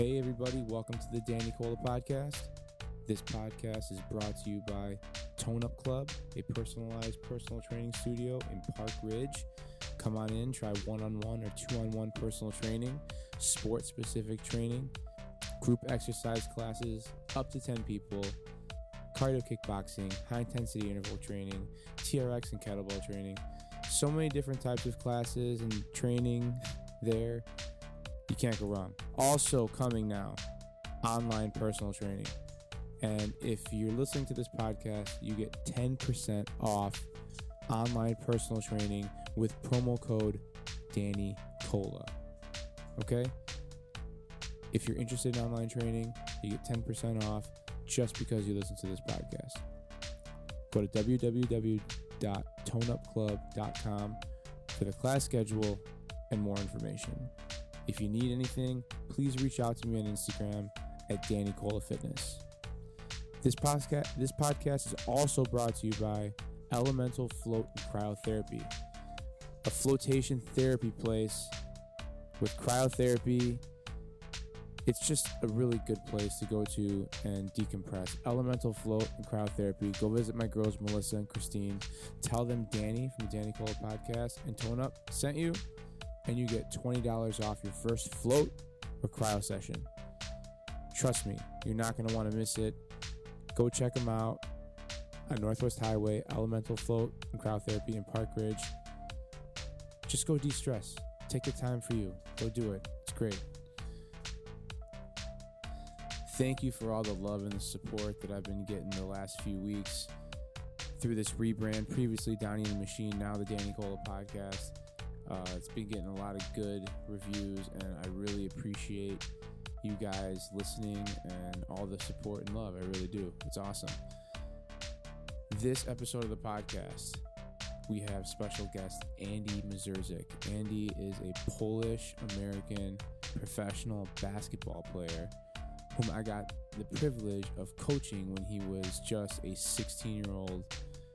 Hey, everybody, welcome to the Danny Cola podcast. This podcast is brought to you by Tone Up Club, a personalized personal training studio in Park Ridge. Come on in, try one on one or two on one personal training, sport specific training, group exercise classes, up to 10 people, cardio kickboxing, high intensity interval training, TRX and kettlebell training. So many different types of classes and training there. You can't go wrong. Also, coming now, online personal training. And if you're listening to this podcast, you get 10% off online personal training with promo code Danny Cola. Okay? If you're interested in online training, you get 10% off just because you listen to this podcast. Go to www.toneupclub.com for the class schedule and more information. If you need anything, please reach out to me on Instagram at Danny Cola Fitness. This podcast, this podcast is also brought to you by Elemental Float and Cryotherapy, a flotation therapy place with cryotherapy. It's just a really good place to go to and decompress. Elemental Float and Cryotherapy. Go visit my girls, Melissa and Christine. Tell them Danny from the Danny Cola podcast and Tone Up sent you, and you get $20 off your first float or cryo session. Trust me, you're not going to want to miss it. Go check them out on Northwest Highway, Elemental Float and Cryotherapy in Park Ridge. Just go de stress. Take the time for you. Go do it. It's great. Thank you for all the love and the support that I've been getting the last few weeks through this rebrand. Previously, Donnie and the Machine, now the Danny Cola podcast. Uh, it's been getting a lot of good reviews, and I really appreciate you guys listening and all the support and love. I really do. It's awesome. This episode of the podcast, we have special guest Andy Mazurczak. Andy is a Polish American professional basketball player whom I got the privilege of coaching when he was just a 16 year old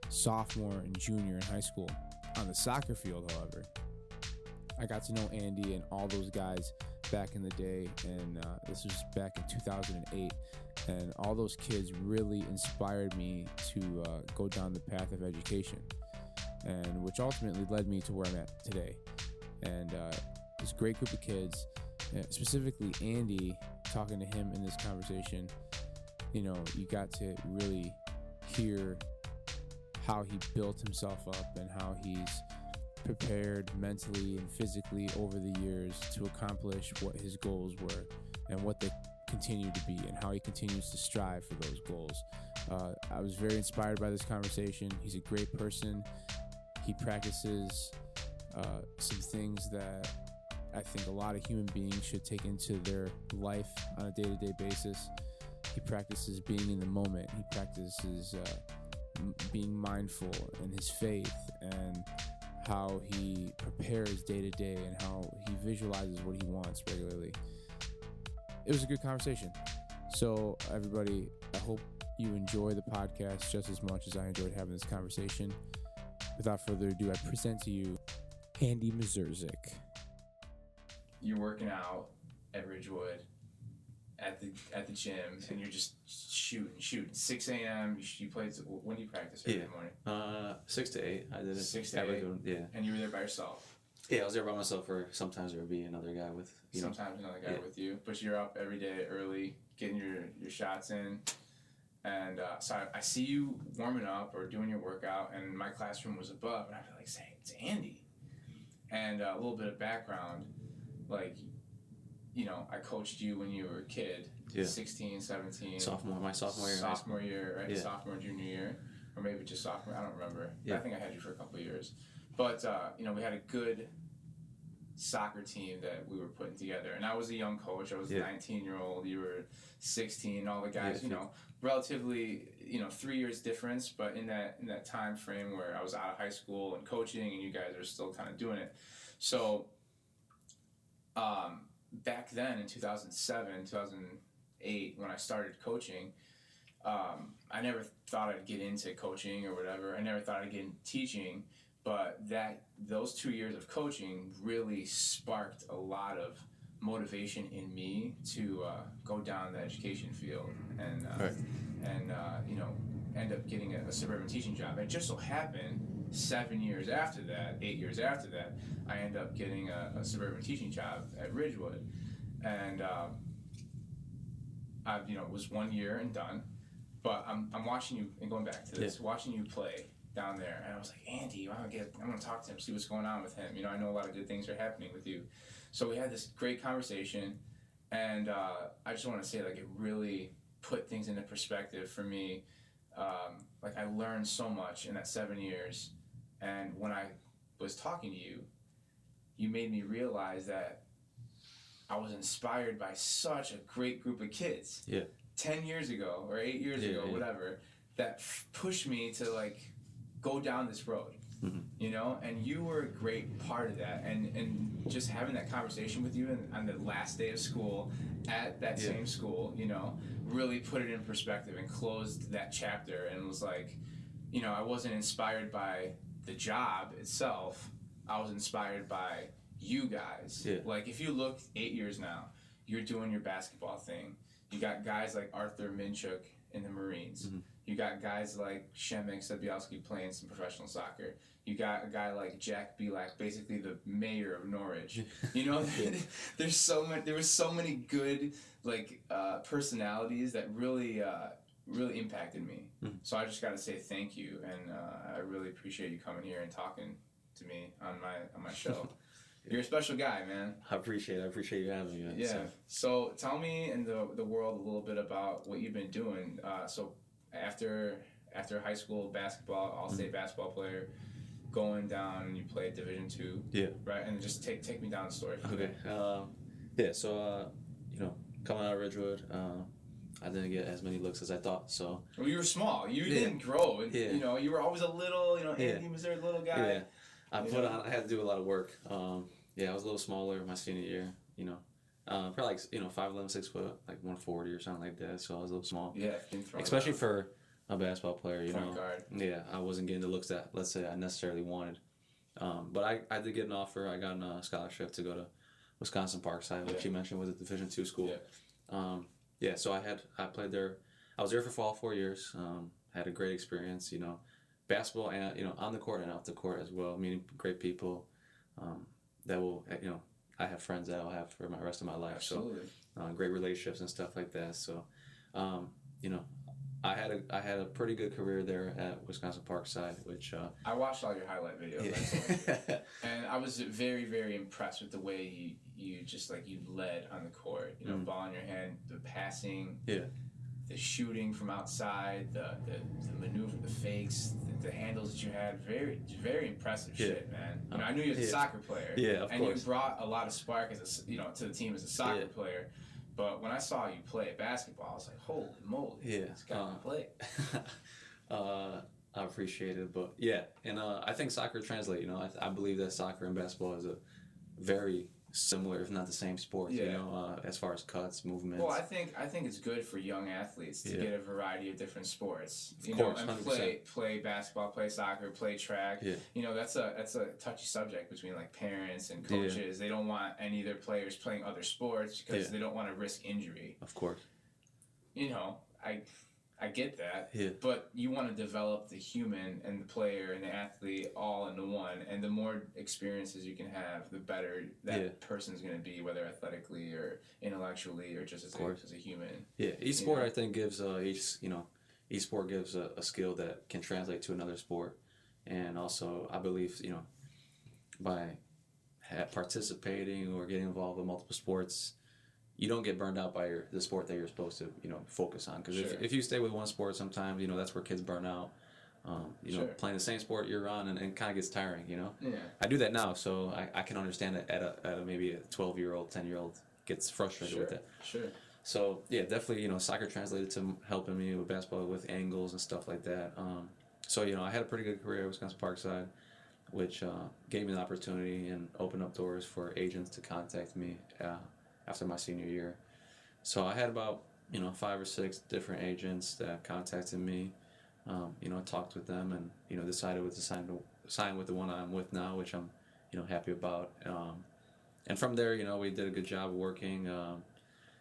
sophomore and junior in high school. On the soccer field, however, I got to know Andy and all those guys back in the day, and uh, this was back in 2008. And all those kids really inspired me to uh, go down the path of education, and which ultimately led me to where I'm at today. And uh, this great group of kids, uh, specifically Andy, talking to him in this conversation, you know, you got to really hear how he built himself up and how he's prepared mentally and physically over the years to accomplish what his goals were and what they continue to be and how he continues to strive for those goals. Uh, I was very inspired by this conversation. He's a great person. He practices uh, some things that I think a lot of human beings should take into their life on a day to day basis. He practices being in the moment, he practices uh, m- being mindful in his faith and how he prepares day to day and how he visualizes what he wants regularly. It was a good conversation. So, everybody, I hope you enjoy the podcast just as much as I enjoyed having this conversation. Without further ado, I present to you Andy Mazurczak. You're working out at Ridgewood at the at the gym, and you're just shooting, shooting. 6 a.m. You, you play. When do you practice every Yeah. morning? Uh, six to eight. I did it. Six to eight. go- yeah. And you were there by yourself. Yeah, I was there by myself, or sometimes there would be another guy with you know. Sometimes another guy yeah. with you, but you're up every day early, getting your your shots in. And uh, so I, I see you warming up or doing your workout, and my classroom was above, and I feel like saying it's Andy. And uh, a little bit of background, like, you know, I coached you when you were a kid, Yeah. 16, 17. Sophomore, my sophomore year. in high school. sophomore year, right? Yeah. Sophomore, junior year, or maybe just sophomore. I don't remember. Yeah. I think I had you for a couple of years, but uh, you know, we had a good soccer team that we were putting together, and I was a young coach. I was a 19 year old. You were 16. All the guys, Yeah. you know, relatively, you know, three years difference, but in that in that time frame where I was out of high school and coaching, and you guys are still kind of doing it. So, um, back then in 2007, 2008, when I started coaching, um, I never thought I'd get into coaching or whatever. I never thought I'd get into teaching, but that those two years of coaching really sparked a lot of motivation in me to uh, go down the education field and uh, Right. and uh, you know end up getting a, a suburban teaching job. It just so happened seven years after that, eight years after that, I end up getting a, a suburban teaching job at Ridgewood, and um, I you know it was one year and done. But I'm, I'm watching you and going back to this, watching you play down there, and I was like, Andy, I want to get, I'm gonna talk to him, see what's going on with him. You know, I know a lot of good things are happening with you. So we had this great conversation, and uh, I just want to say like it really put things into perspective for me. Um, like I learned so much in that seven years, and when I was talking to you, you made me realize that I was inspired by such a great group of kids. Yeah. Ten years ago or eight years Yeah, ago, yeah. whatever, that f- pushed me to like go down this road. Mhm. You know, and you were a great part of that, and and just having that conversation with you and on the last day of school at that Yeah. same school, you know, really put it in perspective and closed that chapter and was like, you know, I wasn't inspired by the job itself. I was inspired by you guys. Yeah. Like if you look eight years now, you're doing your basketball thing. You got guys like Arthur Minchuk in the Marines. Mhm. You got guys like Shemek Sabielski playing some professional soccer. You got a guy like Jack Belak, basically the mayor of Norwich. You know, there's so many. There was so many good like uh, personalities that really, uh, really impacted me. Mhm. So I just got to say thank you, and uh, I really appreciate you coming here and talking to me on my on my show. You're a special guy, man. I appreciate it. I appreciate you having me. man. Yeah. So, So tell me and the the world a little bit about what you've been doing. Uh, so after after high school basketball, all Mm-hmm. state basketball player, going down and you played Division two. Yeah. Right, and just take take me down the story. okay. Um, yeah. So, uh, you know, coming out of Ridgewood, uh, I didn't get as many looks as I thought. So, Well, you were small. You Yeah. didn't grow. And, Yeah. You know, you were always a little. You know, Yeah. Andy was there, little guy. yeah, I put know? on. I had to do a lot of work. Um, yeah, I was a little smaller my senior year. You know, uh, probably like you know five eleven, six foot, like one forty or something like that. So I was a little small, Yeah, you can throw it especially for a basketball player. You Point know, guard. Yeah, I wasn't getting the looks that let's say I necessarily wanted. Um, but I, I did get an offer. I got a scholarship to go to Wisconsin Parkside, which Yeah. you mentioned was a Division two school. Yeah. Um, yeah, so I had I played there. I was there for all four years. Um, had a great experience. You know, basketball and you know on the court and off the court as well. Meeting great people. Um, that will you know I have friends that I'll have for my rest of my life. So uh, great relationships and stuff like that. So, um, you know, I had a I had a pretty good career there at Wisconsin Parkside, which uh, I watched all your highlight videos. yeah, And I was very, very impressed with the way you, just like you led on the court. You know, Mm. ball in your hand, the passing, Yeah. the shooting from outside, the the, the maneuver, the fakes, the, the handles that you had. Very, very impressive Yeah. shit, man. You know, I knew you as a soccer player. Yeah, of and course. you brought a lot of spark as a you know to the team as a soccer Yeah. player. But when I saw you play basketball, I was like, holy moly, Yeah, this guy uh, can play. uh, I appreciate it, but yeah, and uh, I think soccer translate. You know, I, I believe that soccer and basketball is a very similar, if not the same sport. You know, uh, as far as cuts, movements. Well, I think I think it's good for young athletes to Yeah. get a variety of different sports. Of You course, know, and 100%. play play basketball, play soccer, play track. Yeah. You know, that's a that's a touchy subject between like parents and Yeah. coaches. They don't want any of their players playing other sports because Yeah. they don't want to risk injury. of course. You know, I I get that. Yeah. But you want to develop the human and the player and the athlete all into one. And the more experiences you can have, the better that Yeah. person's going to be, whether athletically or intellectually or just as, a, as a human. Yeah, each sport know? I think gives uh, each you know each sport gives a, a skill that can translate to another sport, and also I believe you know by ha- participating or getting involved with multiple sports, you don't get burned out by your, the sport that you're supposed to you know focus on. Because Sure. if, if you stay with one sport, sometimes you know that's where kids burn out. Um, you know, Sure. playing the same sport year on and, and kind of gets tiring. You know, Yeah. I do that now, so I, I can understand it at a, at a maybe a twelve year old, ten year old gets frustrated Sure. with it. Sure. So yeah, definitely you know soccer translated to helping me with basketball with angles and stuff like that. Um, so you know I had a pretty good career at Wisconsin Parkside, which uh, gave me the opportunity and opened up doors for agents to contact me uh, after my senior year. So I had about you know five or six different agents that contacted me. Um, you know, I talked with them and you know decided with to sign to sign with the one I'm with now, which I'm you know happy about. Um, and from there, you know, we did a good job working. Um,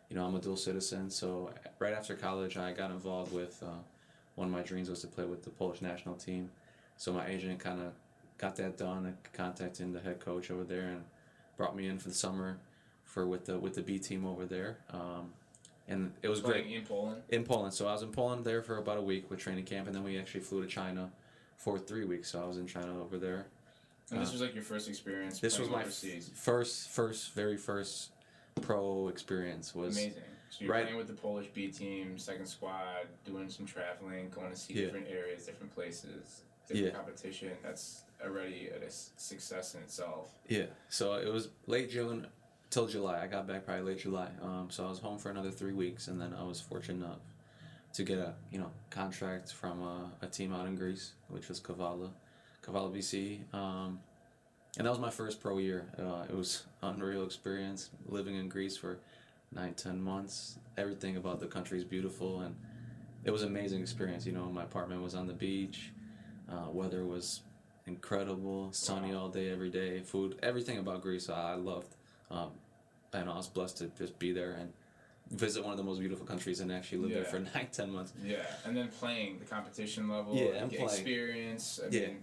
you know, I'm a dual citizen, so right after college, I got involved with uh, one of my dreams was to play with the Polish national team. So my agent kind of got that done, and contacting the head coach over there, and brought me in for the summer for with the with the B team over there. Um, and it was Playing great in Poland. in Poland. So I was in Poland there for about a week with training camp, and then we actually flew to China for three weeks. So I was in China over there. And this Uh, was like your first experience. This was my overseas. first, first, very first pro experience. Was Amazing. So you're right- playing with the Polish B team, second squad, doing some traveling, going to see Yeah. different areas, different places, different Yeah. competition. That's already a success in itself. Yeah. So it was late June till July. I got back probably late July. Um, so I was home for another three weeks, and then I was fortunate enough to get a you know contract from a, a team out in Greece, which was Kavala, Kavala BC. Um, and that was my first pro year. Uh, it was unreal experience living in Greece for nine ten months. Everything about the country is beautiful, and it was an amazing experience. You know, my apartment was on the beach. Uh, weather was incredible, sunny all day, every day. Food, everything about Greece, I I loved. Um, and I was blessed to just be there and visit one of the most beautiful countries and actually live there for nine, ten months. Yeah, and then playing the competition level, Yeah, like, experience. I Yeah. mean,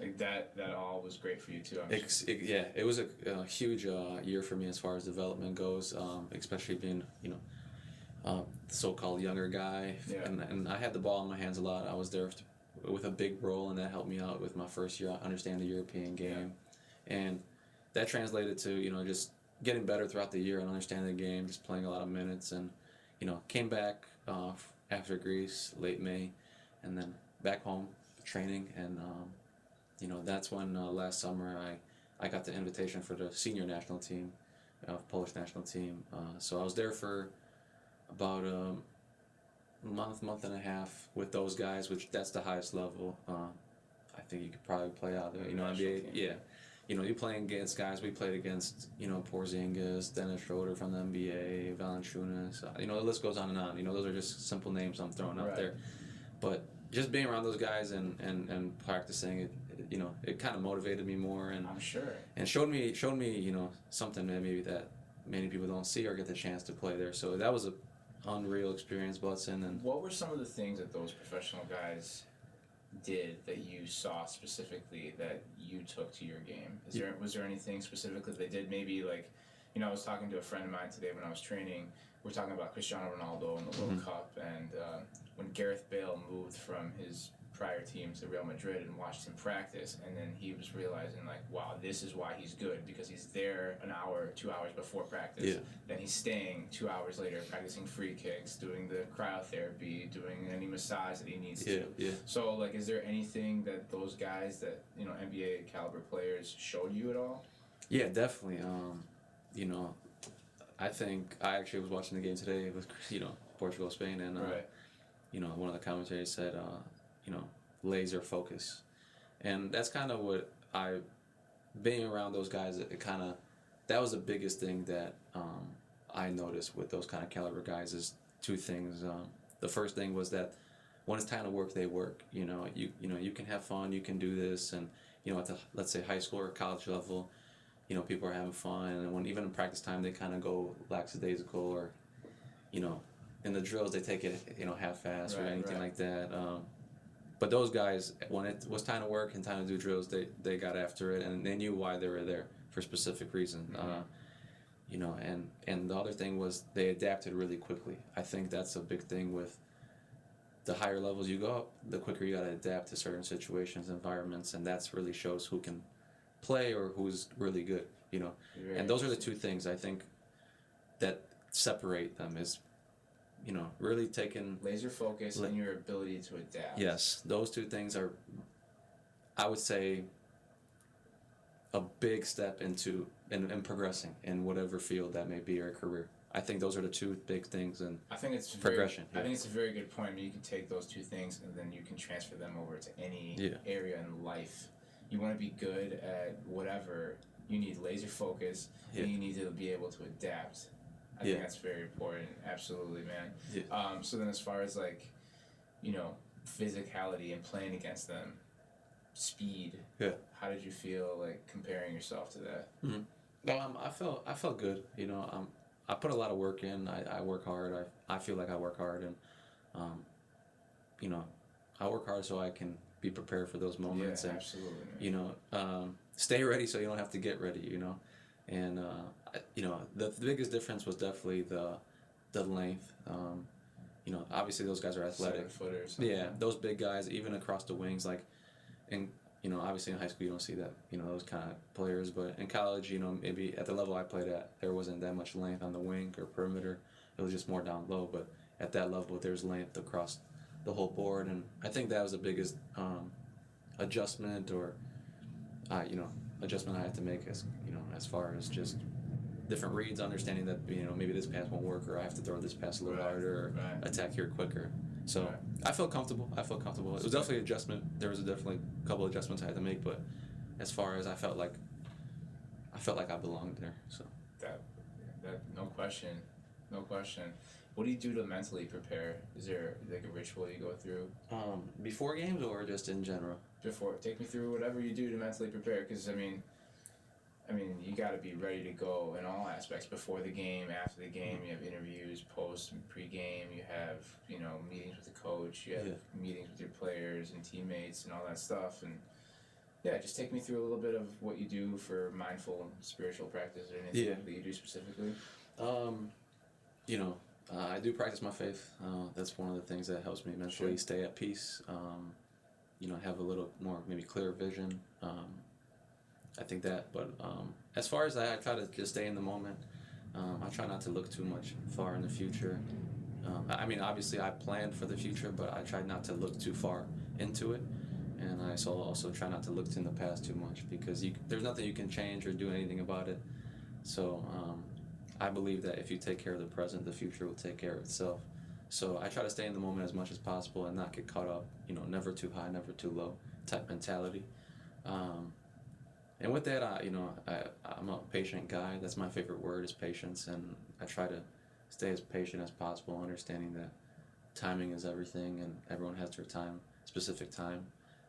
like that. That all was great for you too. Sure. It, yeah, it was a, a huge uh, year for me as far as development goes, um, especially being, you know, uh, the so-called younger guy. Yeah. And, and I had the ball in my hands a lot. I was there with a big role, and that helped me out with my first year, I understand the European game. And that translated to, you know, just getting better throughout the year and understanding the game, just playing a lot of minutes. And, you know, came back uh, after Greece, late May, and then back home, training. And, um, you know, that's when uh, last summer I, I got the invitation for the senior national team, uh, Polish national team. Uh, so I was there for about um, a month, month and a half with those guys, which that's the highest level. Uh, I think you could probably play out there. You know, NBA. team. Yeah. You know, you're playing against guys. We played against, you know, Porzingis, Dennis Schroeder from the NBA, Valanciunas. Uh, you know, the list goes on and on. You know, those are just simple names I'm throwing out Right. there. But just being around those guys and, and, and practicing it, you know, it kind of motivated me more and I'm sure. and showed me showed me you know something that maybe that many people don't see or get the chance to play there. So that was a unreal experience, Butson, and What were some of the things that those professional guys did that you saw specifically that you took to your game? Is there was there anything specifically they did? Maybe like, you know, I was talking to a friend of mine today when I was training. We're talking about Cristiano Ronaldo and the World Cup, and uh, when Gareth Bale moved from his prior team to Real Madrid and watched him practice, and then he was realizing like, wow, this is why he's good because he's there an hour, two hours before practice. Yeah. Then he's staying two hours later practicing free kicks, doing the cryotherapy, doing any massage that he needs yeah, to. yeah. So, like, is there anything that those guys that you know NBA caliber players showed you at all? Yeah, definitely. Um, you know, I think I actually was watching the game today with you know Portugal Spain, and uh, you know one of the commentators said, uh, you know, laser focus, and that's kind of what I, being around those guys, it, kind of, that was the biggest thing that um, I noticed with those kind of caliber guys is two things. Um, the first thing was that when it's time to work, they work. You know, you you know you can have fun, you can do this, and you know at the let's say high school or college level, you know people are having fun, and when even in practice time they kind of go lackadaisical or, you know, in the drills they take it you know half-ass or anything right. like that. Um, but those guys, when it was time to work and time to do drills, they they got after it and they knew why they were there for a specific reason. Mm-hmm. Uh, you know, and and the other thing was they adapted really quickly. I think that's a big thing with the higher levels you go up, the quicker you got to adapt to certain situations, environments, and that's really shows who can play or who's really good. You know, and those are the two things I think that separate them is, you know, really taking laser focus La- and your ability to adapt. Yes, those two things are, I would say, a big step into in, in progressing in whatever field that may be or career. I think those are the two big things, and I think it's very, Progression, I think it's a very good point. I mean, you can take those two things and then you can transfer them over to any Yeah. area in life. You want to be good at whatever. You need laser focus, Yeah. and you need to be able to adapt. I Yeah. think that's very important. Absolutely, man. Yeah. Um, so then, as far as like, you know, physicality and playing against them, speed. Yeah. How did you feel like comparing yourself to that? No, um, I felt I felt good. You know, um, I put a lot of work in. I, I work hard. I, I feel like I work hard, and um, you know, I work hard so I can be prepared for those moments, yeah, and absolutely. Man. you know, um, stay ready so you don't have to get ready. You know, and uh, you know, the, the biggest difference was definitely the the length. Um, you know, obviously those guys are athletic. Seven footers. something. Yeah, those big guys, even across the wings, like, and you know, obviously in high school you don't see that, you know, those kind of players. But in college, you know, maybe at the level I played at, there wasn't that much length on the wing or perimeter. It was just more down low. But at that level, there's length across the whole board, and I think that was the biggest um, adjustment or, uh, you know, adjustment I had to make as you know, as far as just different reads, understanding that you know maybe this pass won't work, or I have to throw this pass a little Right, harder, or right. attack here quicker. So Right. I felt comfortable. I felt comfortable. It was definitely an adjustment. There was a definitely a couple adjustments I had to make, but as far as I felt like, I felt like I belonged there. So That, that, no question, no question. What do you do to mentally prepare? Is there like a ritual you go through um, before games or just in general. before? Take me through whatever you do to mentally prepare, because I mean, I mean, you got to be ready to go in all aspects before the game, after the game. You have interviews, post and pre-game. You have you know meetings with the coach. You have Yeah. meetings with your players and teammates and all that stuff. And yeah, just take me through a little bit of what you do for mindful and spiritual practice or anything Yeah. that you do specifically. Um, you know, uh, I do practice my faith. Uh, that's one of the things that helps me mentally Sure. stay at peace. Um, you know, have a little more maybe clear vision. Um, I think that, but um, as far as that, I try to just stay in the moment. Um, I try not to look too much far in the future. Um, I mean, obviously, I plan for the future, but I try not to look too far into it. And I so also try not to look in the past too much because you, there's nothing you can change or do anything about it. So um, I believe that if you take care of the present, the future will take care of itself. So I try to stay in the moment as much as possible and not get caught up, you know, never too high, never too low type mentality. Um, and with that, I, you know, I, I'm a patient guy. That's my favorite word is patience, and I try to stay as patient as possible, understanding that timing is everything, and everyone has their time, specific time.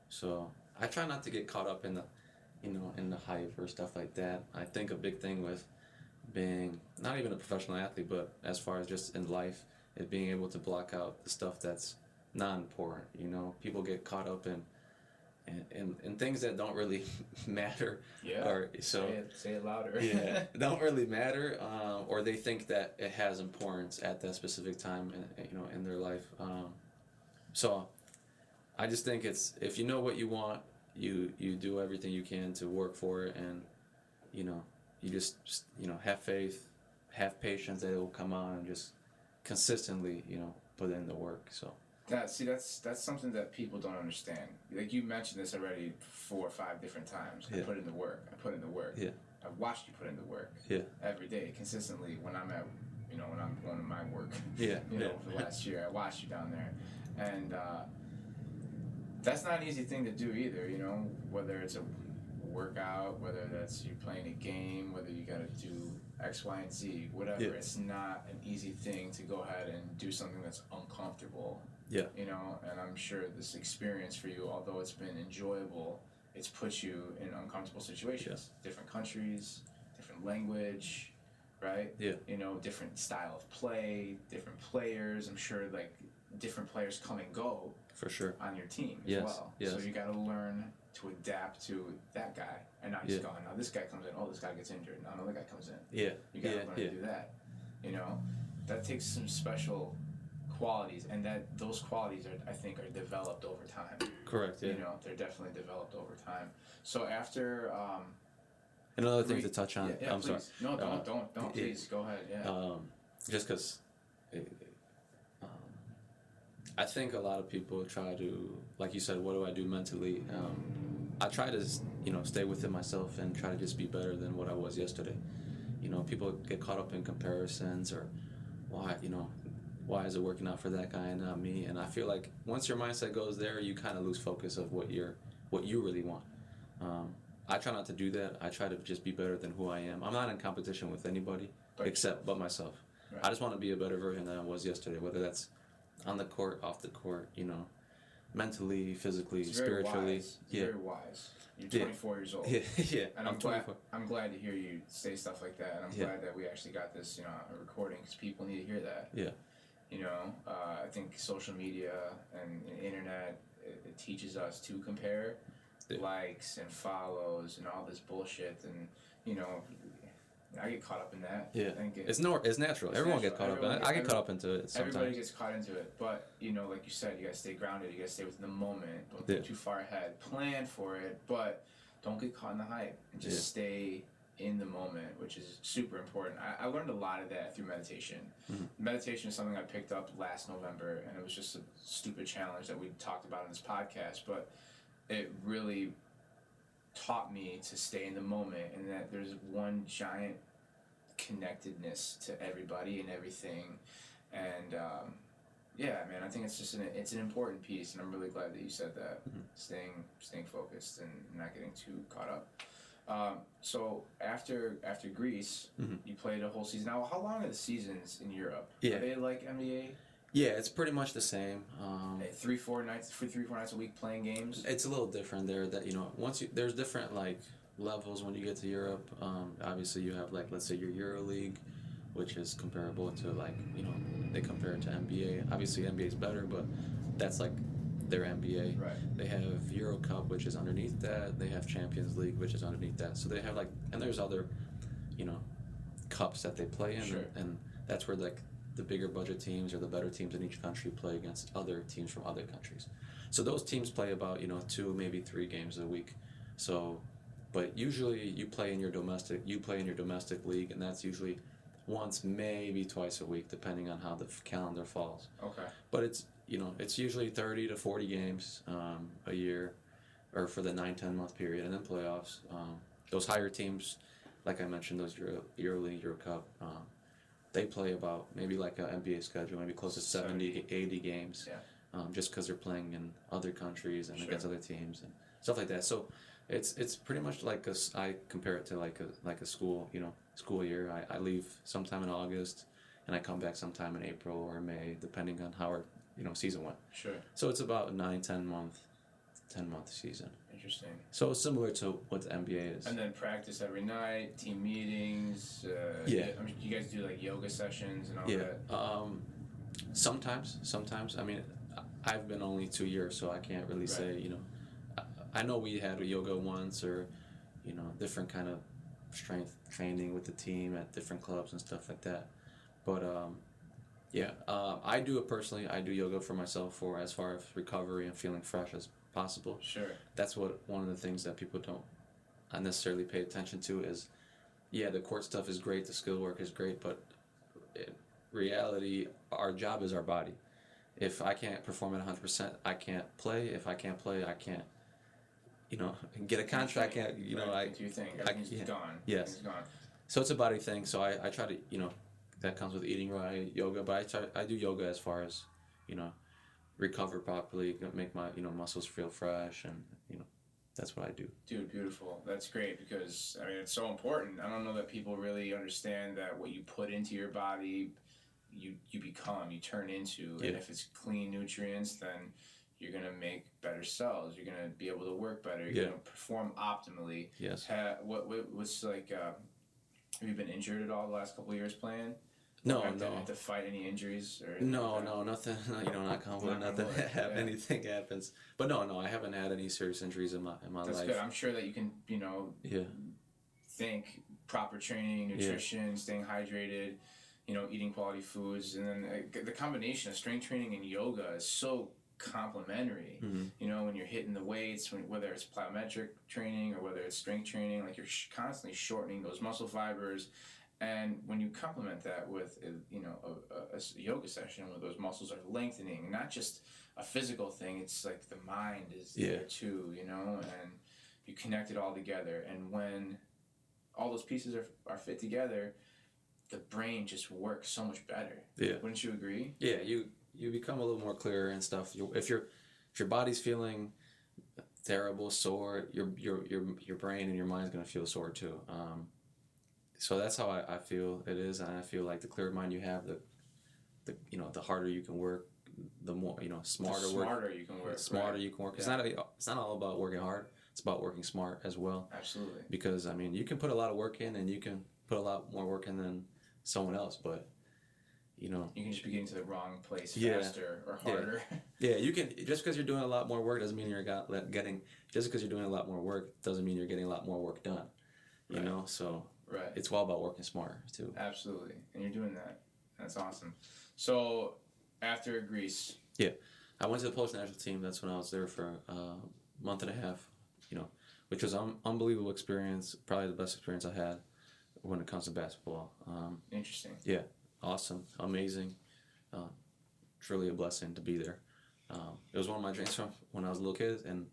So I try not to get caught up in the, you know, in the hype or stuff like that. I think a big thing with being not even a professional athlete, but as far as just in life, is being able to block out the stuff that's not important. You know, people get caught up in in, in, in things that don't really matter. Yeah. Or so say it, say it louder. yeah, don't really matter, um, or they think that it has importance at that specific time, in, you know, in their life. Um, so, I just think it's if you know what you want, you you do everything you can to work for it, and you know, you just, just you know have faith, have patience that it will come on, and just consistently, you know, put in the work. So. That see, that's that's something that people don't understand. Like you mentioned this already four or five different times. I Yeah. put in the work. I put in the work. Yeah. I've watched you put in the work. Yeah. Every day, consistently. When I'm at, you know, when I'm going to my work. Yeah, You know, yeah. for the last year, I watched you down there, and uh, that's not an easy thing to do either. You know, whether it's a workout, whether that's you playing a game, whether you got to do X, Y, and Z, whatever. Yeah. It's not an easy thing to go ahead and do something that's uncomfortable Yeah. you know and i'm sure this experience for you although it's been enjoyable it's put you in uncomfortable situations different countries different language right Yeah. you know different style of play different players i'm sure like different players come and go For sure. on your team as Yes, well yes. so you got to learn to adapt to that guy and not just Yeah. going now this guy comes in oh this guy gets injured now another guy comes in Yeah. you gotta yeah. learn Yeah. to do that. You know, that takes some special qualities, and that those qualities are, I think, are developed over time. Correct. Yeah. You know, they're definitely developed over time. So after, um, Another thing to touch on. yeah, yeah, I'm sorry. please. No, don't, Uh, don't, don't. Please go ahead. Yeah. um, just because um, I think a lot of people try to, like you said, what do I do mentally? Um, I try to, you know, stay within myself and try to just be better than what I was yesterday. You know, people get caught up in comparisons or why, you know, why is it working out for that guy and not me? And I feel like once your mindset goes there, you kind of lose focus of what you're, what you really want. Um, I try not to do that. I try to just be better than who I am. I'm not in competition with anybody except but myself. Right. I just want to be a better version than I was yesterday, whether that's on the court, off the court, you know. mentally, physically, spiritually. wise. Yeah. very wise. You're Yeah. 24 years old. Yeah, yeah. And I'm, I'm glad. 24. I'm glad to hear you say stuff like that, and I'm Yeah. glad that we actually got this, you know, a recording because people need to hear that. Yeah. You know, uh, I think social media and, and internet it, it teaches us to compare Yeah. likes and follows and all this bullshit, and you know, I get caught up in that. Yeah. I think it, It's no, it's natural. It's Everyone natural. gets caught up Everyone in it. I get caught up into it sometimes. Everybody gets caught into it, but you know, like you said, you gotta stay grounded. You gotta stay within the moment. Don't think Yeah. too far ahead. Plan for it, but don't get caught in the hype. And just Yeah. stay in the moment, which is super important. I, I learned a lot of that through meditation. Mhm. Meditation is something I picked up last November, and it was just a stupid challenge that we talked about in this podcast, but it really taught me to stay in the moment and that there's one giant connectedness to everybody and everything and um, yeah man i think it's just an it's an important piece and i'm really glad that you said that Mhm. staying staying focused and not getting too caught up um, so after after greece Mhm. you played a whole season now how long are the seasons in europe Yeah. are they like nba Yeah, it's pretty much the same. Um, three four nights three three four nights a week playing games it's a little different there. That you know, once you there's different like levels when you get to Europe. Um, obviously, you have like let's say your Euro League, which is comparable to like you know they compare it to NBA. Obviously, NBA is better, but that's like their NBA. right They have Euro Cup, which is underneath that. They have Champions League, which is underneath that. So they have like, and there's other, you know, cups that they play in, Sure. and that's where like the bigger budget teams or the better teams in each country play against other teams from other countries. So those teams play about you know two maybe three games a week. So, but usually you play in your domestic, you play in your domestic league, and that's usually once maybe twice a week, depending on how the calendar falls okay but it's you know it's usually 30 to 40 games um, a year or for the 9 10 month period and then playoffs um, those higher teams like i mentioned those euro, euro league euro cup um, they play about maybe like an nba schedule maybe close to 70, 80 games Yeah. um, just because they're playing in other countries and Sure. against other teams and stuff like that so it's it's pretty much like a I compare it to like a like a school you know school year I, I leave sometime in august and I come back sometime in April or May, depending on how our you know season one. sure So it's about nine, ten month, ten month season. interesting So it's similar to what the NBA is. And then practice every night, team meetings. Uh, Yeah. I mean, you guys do like yoga sessions and all yeah. that. Um, sometimes, sometimes. I mean, I've been only two years, so I can't really Right. say. You know, I, I know we had a yoga once, or you know, different kind of strength training with the team at different clubs and stuff like that. But um, yeah, uh, I do it personally. I do yoga for myself for as far as recovery and feeling fresh as possible. Sure. that's what one of the things that people don't necessarily pay attention to is yeah the court stuff is great the skill work is great but in reality our job is our body if i can't perform at 100% i can't play if i can't play i can't you know get a contract can't you know right. i do you think I- everything's yeah. gone? Yes. Everything's gone. so it's a body thing so i, I try to you know that comes with eating right yoga but i try i do yoga as far as you know recover properly make my you know muscles feel fresh and you know that's what i do Dude, beautiful. That's great because I mean it's so important. I don't know that people really understand that what you put into your body, you you become, you turn into, and if it's clean nutrients, then you're gonna make better cells. You're gonna be able to work better. You're Yeah. gonna perform optimally. yes Ha, what, what what's like? Uh, have you been injured at all the last couple of years playing? No have to, no have to fight any injuries or anything No, like no, nothing. You know, not confident. Knock on Nothing. Have yeah. anything happens. But no, no, I haven't had any serious injuries in my in my life. That's life. good. I'm sure that you can, you know, Yeah, think proper training, nutrition, staying hydrated, you know, eating quality foods, and then the combination of strength training and yoga is so complementary. Mhm. You know, when you're hitting the weights, when, whether it's plyometric training or whether it's strength training, like you're sh- constantly shortening those muscle fibers. And when you complement that with, uh, you know, a, a- a yoga session where those muscles are lengthening, not just a physical thing, it's like the mind is Yeah. there too, you know, and you connect it all together. And when all those pieces are, are fit together, the brain just works so much better. yeah, Wouldn't you agree? yeah. You you become a little more clear and stuff. You, if your if your body's feeling terrible, sore, your your your your brain and your mind's gonna feel sore too. Um, so that's how I, I feel it is, and I feel like the clearer mind you have, the the you know the harder you can work, the more you know The smarter work, smarter you can work. the smarter right. you can work. It's not a, it's not all about working hard. It's about working smart as well. Absolutely. Because I mean, you can put a lot of work in, and you can put a lot more work in than someone else. But you know, You can just be getting to the wrong place Yeah. faster or harder. yeah, you can just because you're doing a lot more work doesn't mean you're got, getting. Just because you're doing a lot more work doesn't mean you're getting a lot more work done. You Right. know, so right. it's all about working smarter too. Absolutely. And you're doing that. That's awesome. So after Greece, Yeah, I went to the Polish national team. That's when I was there for a month and a half. You know, which was an unbelievable experience. Probably the best experience I had when it comes to basketball. Um, interesting. Yeah, awesome, amazing, uh, truly a blessing to be there. Um, it was one of my dreams from when I was a little kid, and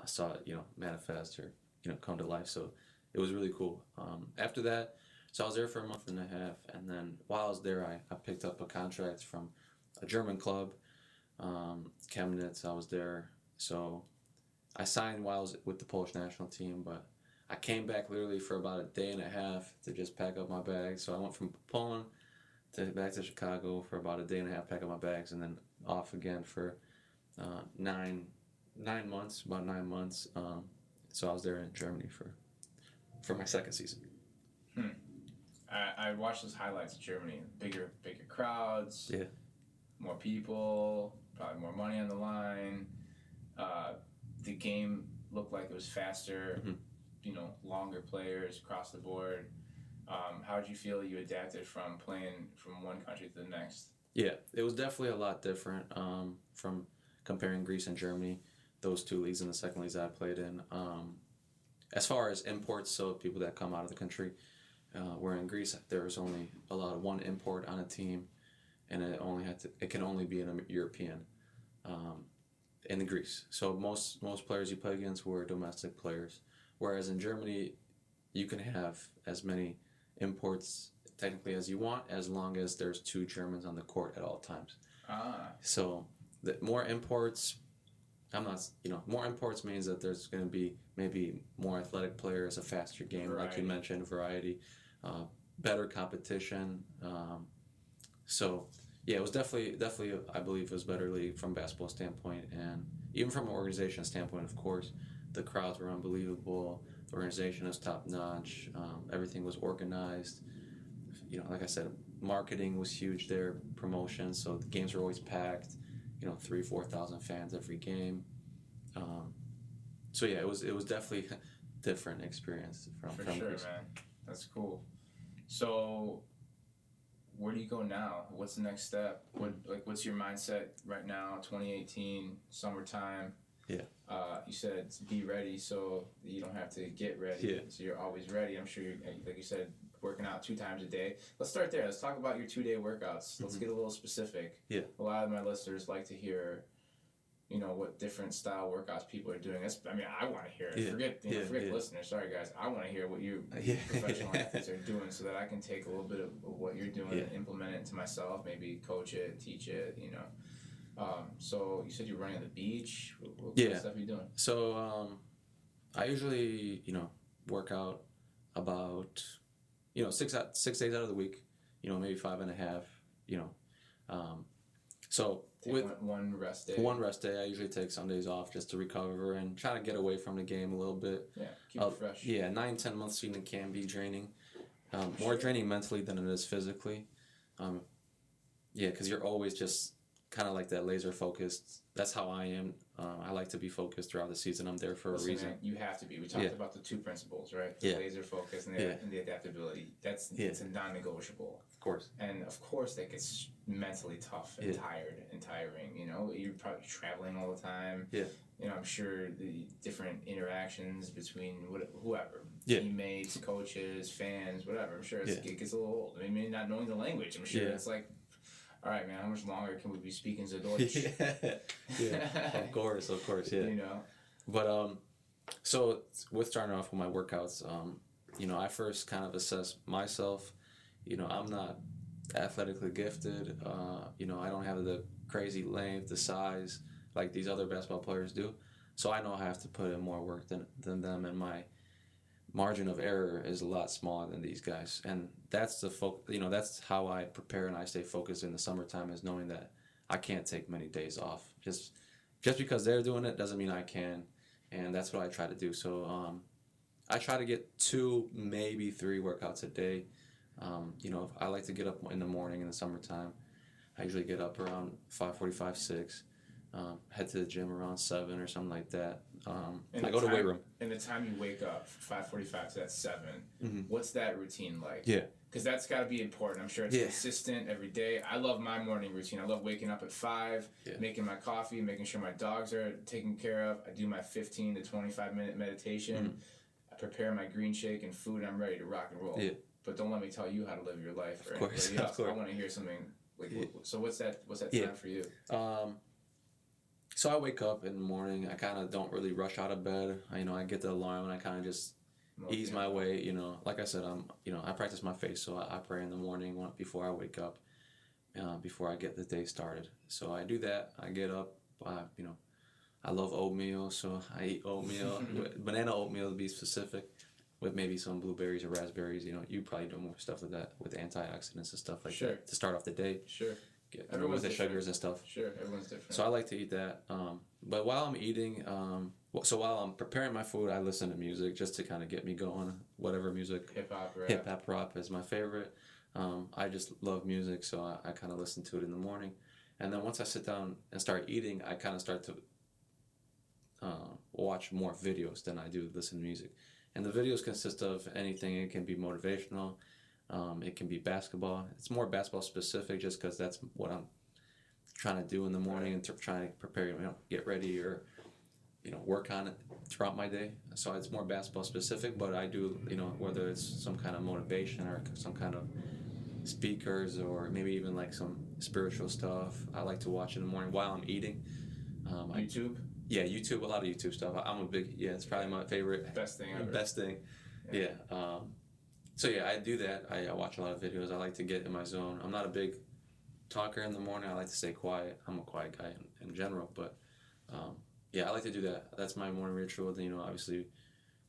I saw it, you know, manifest or you know come to life. So it was really cool. Um, after that, so I was there for a month and a half, and then while I was there, I, I picked up a contract from a German club, um, Chemnitz. I was there, so I signed while I was with the Polish national team, but I came back literally for about a day and a half to just pack up my bags. So I went from Poland to back to Chicago for about a day and a half, pack up my bags, and then off again for uh, nine nine months, about nine months. Um, so I was there in Germany for for my second season. I, I watched those highlights of Germany. Bigger, bigger crowds. Yeah. More people. Probably more money on the line. Uh, the game looked like it was faster. Mhm. You know, longer players across the board. Um, how did you feel you adapted from playing from one country to the next? Yeah, it was definitely a lot different um, from comparing Greece and Germany, those two leagues and the second leagues I played in. Um, as far as imports, so people that come out of the country, uh, where in Greece there was only allowed one import on a team, and it only had to it can only be an European. Um, in Greece, so most most players you play against were domestic players, whereas in Germany, you can have as many imports technically as you want, as long as there's two Germans on the court at all times. Ah, So the more imports, I'm not, you know, more imports means that there's going to be maybe more athletic players, a faster game, like you mentioned, variety, uh, better competition. Um, so yeah, it was definitely, definitely, I believe, it was better league from a basketball standpoint, and even from an organization standpoint, of course, the crowds were unbelievable. The organization was top notch. Um, everything was organized. You know, like I said, marketing was huge there, promotion. So the games were always packed. You know, three, four thousand fans every game. Um, so yeah, it was it was definitely a different experience from for from sure, man. That's cool. So, where do you go now? What's the next step? What like what's your mindset right now? 2018, summertime. Yeah. Uh, you said be ready, so you don't have to get ready. Yeah. So you're always ready. I'm sure, you're, like you said, working out two times a day. Let's start there. Let's talk about your two day workouts. Let's Mhm. get a little specific. Yeah. A lot of my listeners like to hear. You know what different style workouts people are doing. That's, I mean, I want to hear it. Yeah, Forget, you know, yeah, forget yeah. listeners. Sorry, guys. I want to hear what you professional athletes are doing so that I can take a little bit of what you're doing and implement it into myself, maybe coach it, teach it, you know. Um, so you said you're running on the beach. What, what Yeah. stuff are you doing? So um, I usually, you know, work out about, you know, six out, six days out of the week. You know, maybe five and a half. You know, um, so Take with one, one rest day. one rest day, I usually take Sundays off just to recover and try to get away from the game a little bit. Yeah, keep Uh, it fresh. Yeah, nine ten month season can be draining, um, more draining mentally than it is physically. Um, yeah, because you're always just kind of like that laser focused. That's how I am. Uh, I like to be focused throughout the season. I'm there for Listen, a reason. man, you have to be. We talked Yeah. about the two principles, right? The Yeah. laser focus and the, Yeah. and the adaptability. That's Yeah. it's a non-negotiable. Of course. And of course, that gets mentally tough and tired and tiring. You know, you're probably traveling all the time. Yeah. You know, I'm sure the different interactions between whoever, teammates, coaches, fans, whatever. I'm sure it gets a little old. I mean, not knowing the language. I'm sure it's like, all right, man, how much longer can we be speaking Deutsch? yeah, yeah. Of course, of course, yeah. You know, But um, so with starting off with my workouts, um, you know, I first kind of assess myself. You know, I'm not athletically gifted. Uh, you know, I don't have the crazy length, the size like these other basketball players do. So I know I have to put in more work than than them, and my margin of error is a lot smaller than these guys. And that's the fo- You know, that's how I prepare and I stay focused in the summertime is knowing that I can't take many days off. Just just because they're doing it doesn't mean I can, and that's what I try to do. So um, I try to get two, maybe three workouts a day. Um, you know, I like to get up in the morning in the summertime. I usually get up around five forty-five, six. Um, head to the gym around seven or something like that. Um, And I the go to time- weight room. And the time you wake up, five forty-five to that 7 Mhm. What's that routine like? Yeah. Because that's got to be important. I'm sure it's Yeah. consistent every day. I love my morning routine. I love waking up at five, Yeah. making my coffee, making sure my dogs are taken care of. I do my 15 to 25 minute meditation. I prepare my green shake and food. and I'm ready to rock and roll. Mm-hmm. Yeah. But don't let me tell you how to live your life. Or Of course, anybody of else. I want to hear something. Like, Yeah. so what's that? What's that time for you? Um, so I wake up in the morning. I kind of don't really rush out of bed. I, you know, I get the alarm and I kind of just ease my way. You know, like I said, I'm. You know, I practice my faith, so I, I pray in the morning before I wake up, uh, before I get the day started. So I do that. I get up. I, you know, I love oatmeal, so I eat oatmeal, banana oatmeal to be specific, with maybe some blueberries or raspberries. You know, you probably do more stuff with that, with antioxidants and stuff like Sure. that to start off the day. Sure. Get, Everyone's with the different. sugars and stuff. Sure. Everyone's different. So I like to eat that. Um, but while I'm eating, um, so while I'm preparing my food, I listen to music just to kind of get me going. Whatever music, Hip hop, rap. hip hop, rock is my favorite. Um, I just love music, so I, I kind of listen to it in the morning. And then once I sit down and start eating, I kind of start to uh, watch more videos than I do listen to music. And the videos consist of anything. It can be motivational. Um, it can be basketball. It's more basketball specific, just because that's what I'm trying to do in the morning and t- trying to prepare, you know, get ready or you know work on it throughout my day. So it's more basketball specific, but I do you know whether it's some kind of motivation or some kind of speakers or maybe even like some spiritual stuff. I like to watch in the morning while I'm eating. Um, I, YouTube, yeah, YouTube, a lot of YouTube stuff. I- I'm a big yeah. It's probably my favorite best thing ever. best thing. Yeah. Um, so yeah, I do that. I, I watch a lot of videos. I like to get in my zone. I'm not a big talker in the morning. I like to stay quiet. I'm a quiet guy in, in general, but um, yeah, I like to do that. That's my morning ritual. Then you know, obviously,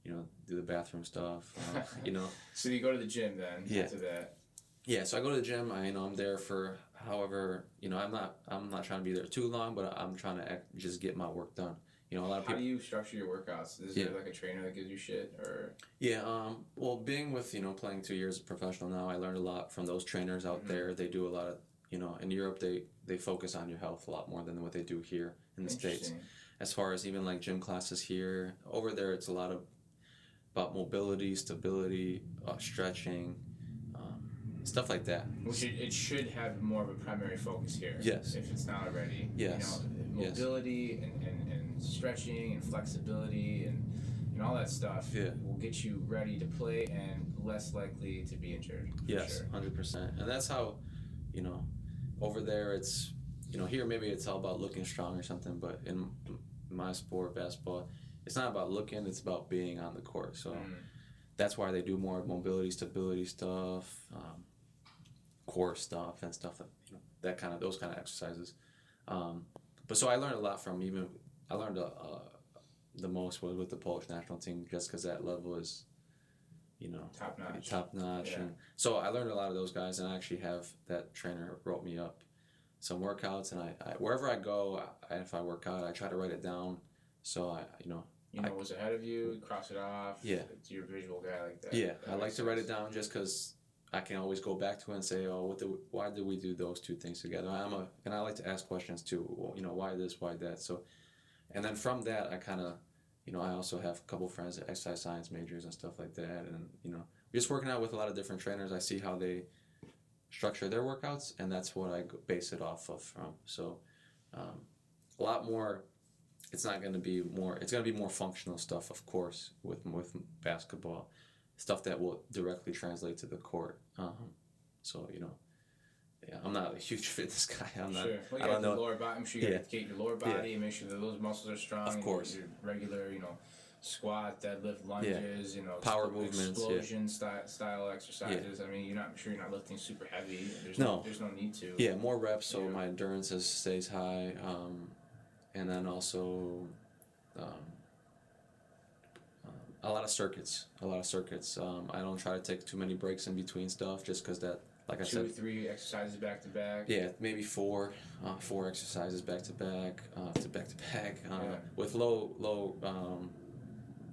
you know, do the bathroom stuff. Uh, you know, So you go to the gym then Yeah. after that. yeah. So I go to the gym. I you know I'm there for however you know I'm not I'm not trying to be there too long, but I'm trying to act, just get my work done. You know, a lot of people. How do you structure your workouts? Is Yeah. there like a trainer that gives you shit or Yeah, um, well, being with you know playing two years of professional now, I learned a lot from those trainers out Mhm. there. They do a lot of you know in Europe they they focus on your health a lot more than what they do here in the states. As far as even like gym classes here, over there it's a lot of about mobility, stability, uh, stretching, um, stuff like that. Which it, it should have more of a primary focus here. Yes. If it's not already. Yes. You know, Yes. mobility and, and, and stretching and flexibility and and all that stuff Yeah. will get you ready to play and less likely to be injured. Yes, sure. hundred percent, and that's how, you know, over there it's, you know, here maybe it's all about looking strong or something, but in my sport, basketball, it's not about looking; it's about being on the court. So Mm. that's why they do more mobility, stability stuff, um, core stuff, and stuff like you know that kind of those kind of exercises. Um, but so I learned a lot from even I learned uh, uh, the most was with the Polish national team, just because that level is, you know, Top notch. top notch. Yeah. And so I learned a lot of those guys, and I actually have that trainer wrote me up some workouts, and I, I wherever I go, I, if I work out, I try to write it down. So I, you know, You know what's ahead of you, cross it off. Yeah. It's your visual guy like that. yeah, That I like makes to write it down just because I can always go back to it and say, oh, what why did we do those two things together? I'm a, and I like to ask questions too. Well, you know, why this, why that? So, and then from that, I kind of, you know, I also have a couple friends that exercise science majors and stuff like that, and you know, just working out with a lot of different trainers. I see how they structure their workouts, and that's what I base it off of from. So, um, a lot more. It's not going to be more. It's going to be more functional stuff, of course, with with basketball, stuff that will directly translate to the court. Um, so you know, yeah, I'm not a huge fitness guy. I'm not. Sure. Well, you I don't know. lower body. I'm sure you Yeah. got to get your lower body and make sure that those muscles are strong. Of course. Your regular, you know, squat, deadlift, lunges, yeah. you know, Power expl- movements, yeah. explosion style, style exercises. I mean, you're not I'm sure you're not lifting super heavy. There's No. no, there's no need to. Yeah, more reps, so Yeah. my endurance is, stays high, um, and then also um, um, a lot of circuits. A lot of circuits. Um, I don't try to take too many breaks in between stuff, just because that like I Two, said, three exercises back to back. yeah, maybe four, uh, four exercises back to back, uh, to back to back, uh, Yeah. with low, low, um,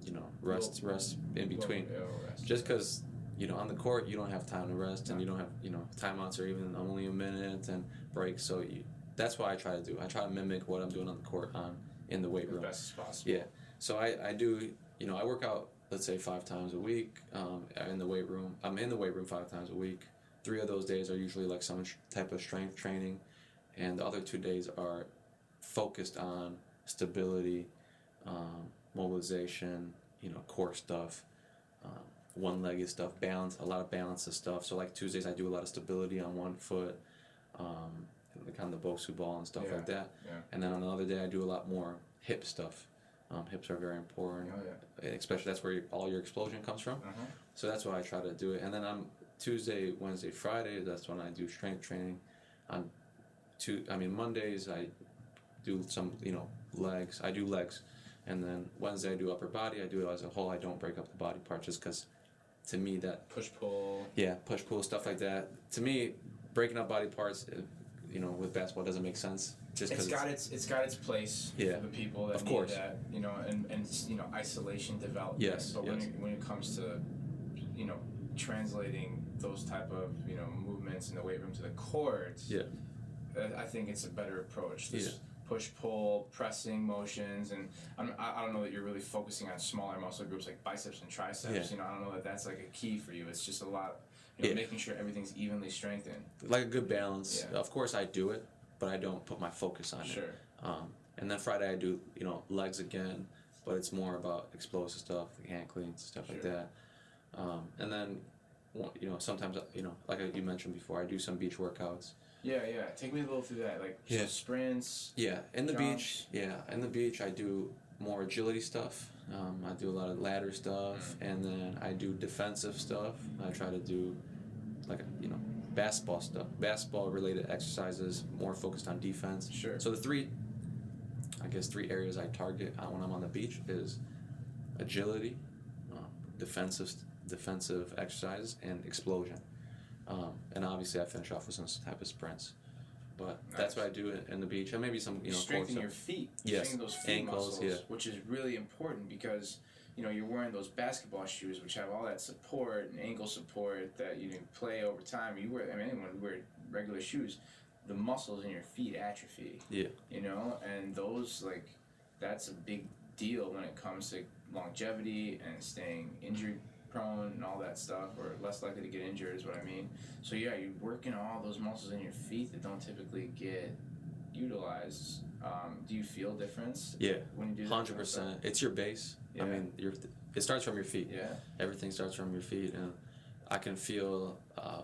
you know, rest, rest in between. Low- low rest. Just because you know on the court you don't have time to rest and you don't have you know timeouts are even only a minute and breaks. So you, that's what I try to do. I try to mimic what I'm doing on the court on in the weight as room. best as possible. Yeah. So I, I do you know I work out let's say five times a week um, in the weight room. I'm in the weight room five times a week. Three of those days are usually like some type of strength training, and the other two days are focused on stability, um, mobilization, you know, core stuff, um, one-legged stuff, balance, a lot of balance of stuff. So like Tuesdays, I do a lot of stability on one foot, um, the kind of the Bosu ball and stuff Yeah, like that. yeah. And then on another day, I do a lot more hip stuff. Um, hips are very important, Oh yeah. especially that's where all your explosion comes from. Uh-huh. So that's why I try to do it. And then on Tuesday, Wednesday, Friday, that's when I do strength training. On two, I mean Mondays, I do some, you know, legs. I do legs, and then Wednesday I do upper body. I do it as a whole. I don't break up the body part just because, to me, that Push pull. yeah, push pull stuff like that. To me, breaking up body parts, uh, you know, with basketball doesn't make sense. Just It's got its it's got its place Yeah. for the people that Of need course. that, you know, and, and you know, isolation development. Yes, But when it, when it comes to, you know, translating those type of you know movements in the weight room to the court, Yeah. I- think it's a better approach. This Yeah. push pull, pressing motions, and I'm, I don't know that you're really focusing on smaller muscle groups like biceps and triceps. Yeah. You know, I don't know that that's like a key for you. It's just a lot. You know, Yeah. making sure everything's evenly strengthened. like a good balance. Yeah. Of course, I do it, but I don't put my focus on it. Sure. Um, and then Friday I do you know legs again, but it's more about explosive stuff, like ankling stuff like that. Um, and then you know sometimes you know like you mentioned before, I do some beach workouts. Yeah, yeah. Take me a little through that, like Yeah. sprints. Yeah, in the Jumps. beach. Yeah, in the beach I do more agility stuff. Um, I do a lot of ladder stuff, and then I do defensive stuff. I try to do like you know basketball stuff, basketball related exercises, more focused on defense. Sure. So the three, I guess, three areas I target uh, when I'm on the beach is agility, uh, defensive defensive exercises, and explosion. Um, and obviously, I finish off with some type of sprints. But that's what I do in, the beach, and maybe some you You know strengthen your feet. Yes, Strengthen those feet ankles, muscles, yeah. which is really important because you know you're wearing those basketball shoes, which have all that support and ankle support that you can play over time. You wear, I mean, anyone wear regular shoes, the muscles in your feet atrophy. Yeah. You know, and those like that's a big deal when it comes to longevity and staying injury prone and all that stuff, or less likely to get injured is what I mean. So yeah, you're working all those muscles in your feet that don't typically get utilized. Um, do you feel difference Yeah, when you do that? hundred percent. It's your base. Yeah. I mean, your it starts from your feet. Yeah. Everything starts from your feet, and I can feel uh,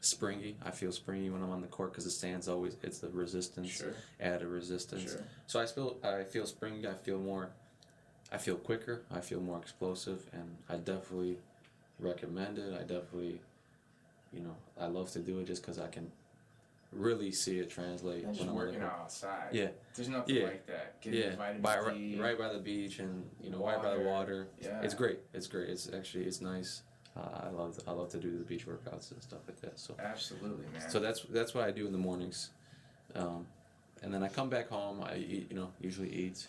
springy. I feel springy when I'm on the court because the stands always it's the resistance, Sure. added resistance. Sure. So I feel I feel springy. I feel more. I feel quicker. I feel more explosive, and I definitely recommend it. I definitely, you know, I love to do it just because I can really see it translate just when I'm working outside. Yeah. There's nothing Yeah. like that. Getting Yeah, by, right, right by the beach and you know right by the Water. water. Yeah. It's great. It's great. It's actually it's nice. Uh, I love I love to do the beach workouts and stuff like that. So Absolutely, man. so that's that's what I do in the mornings, um, and then I come back home. I eat you know usually eat.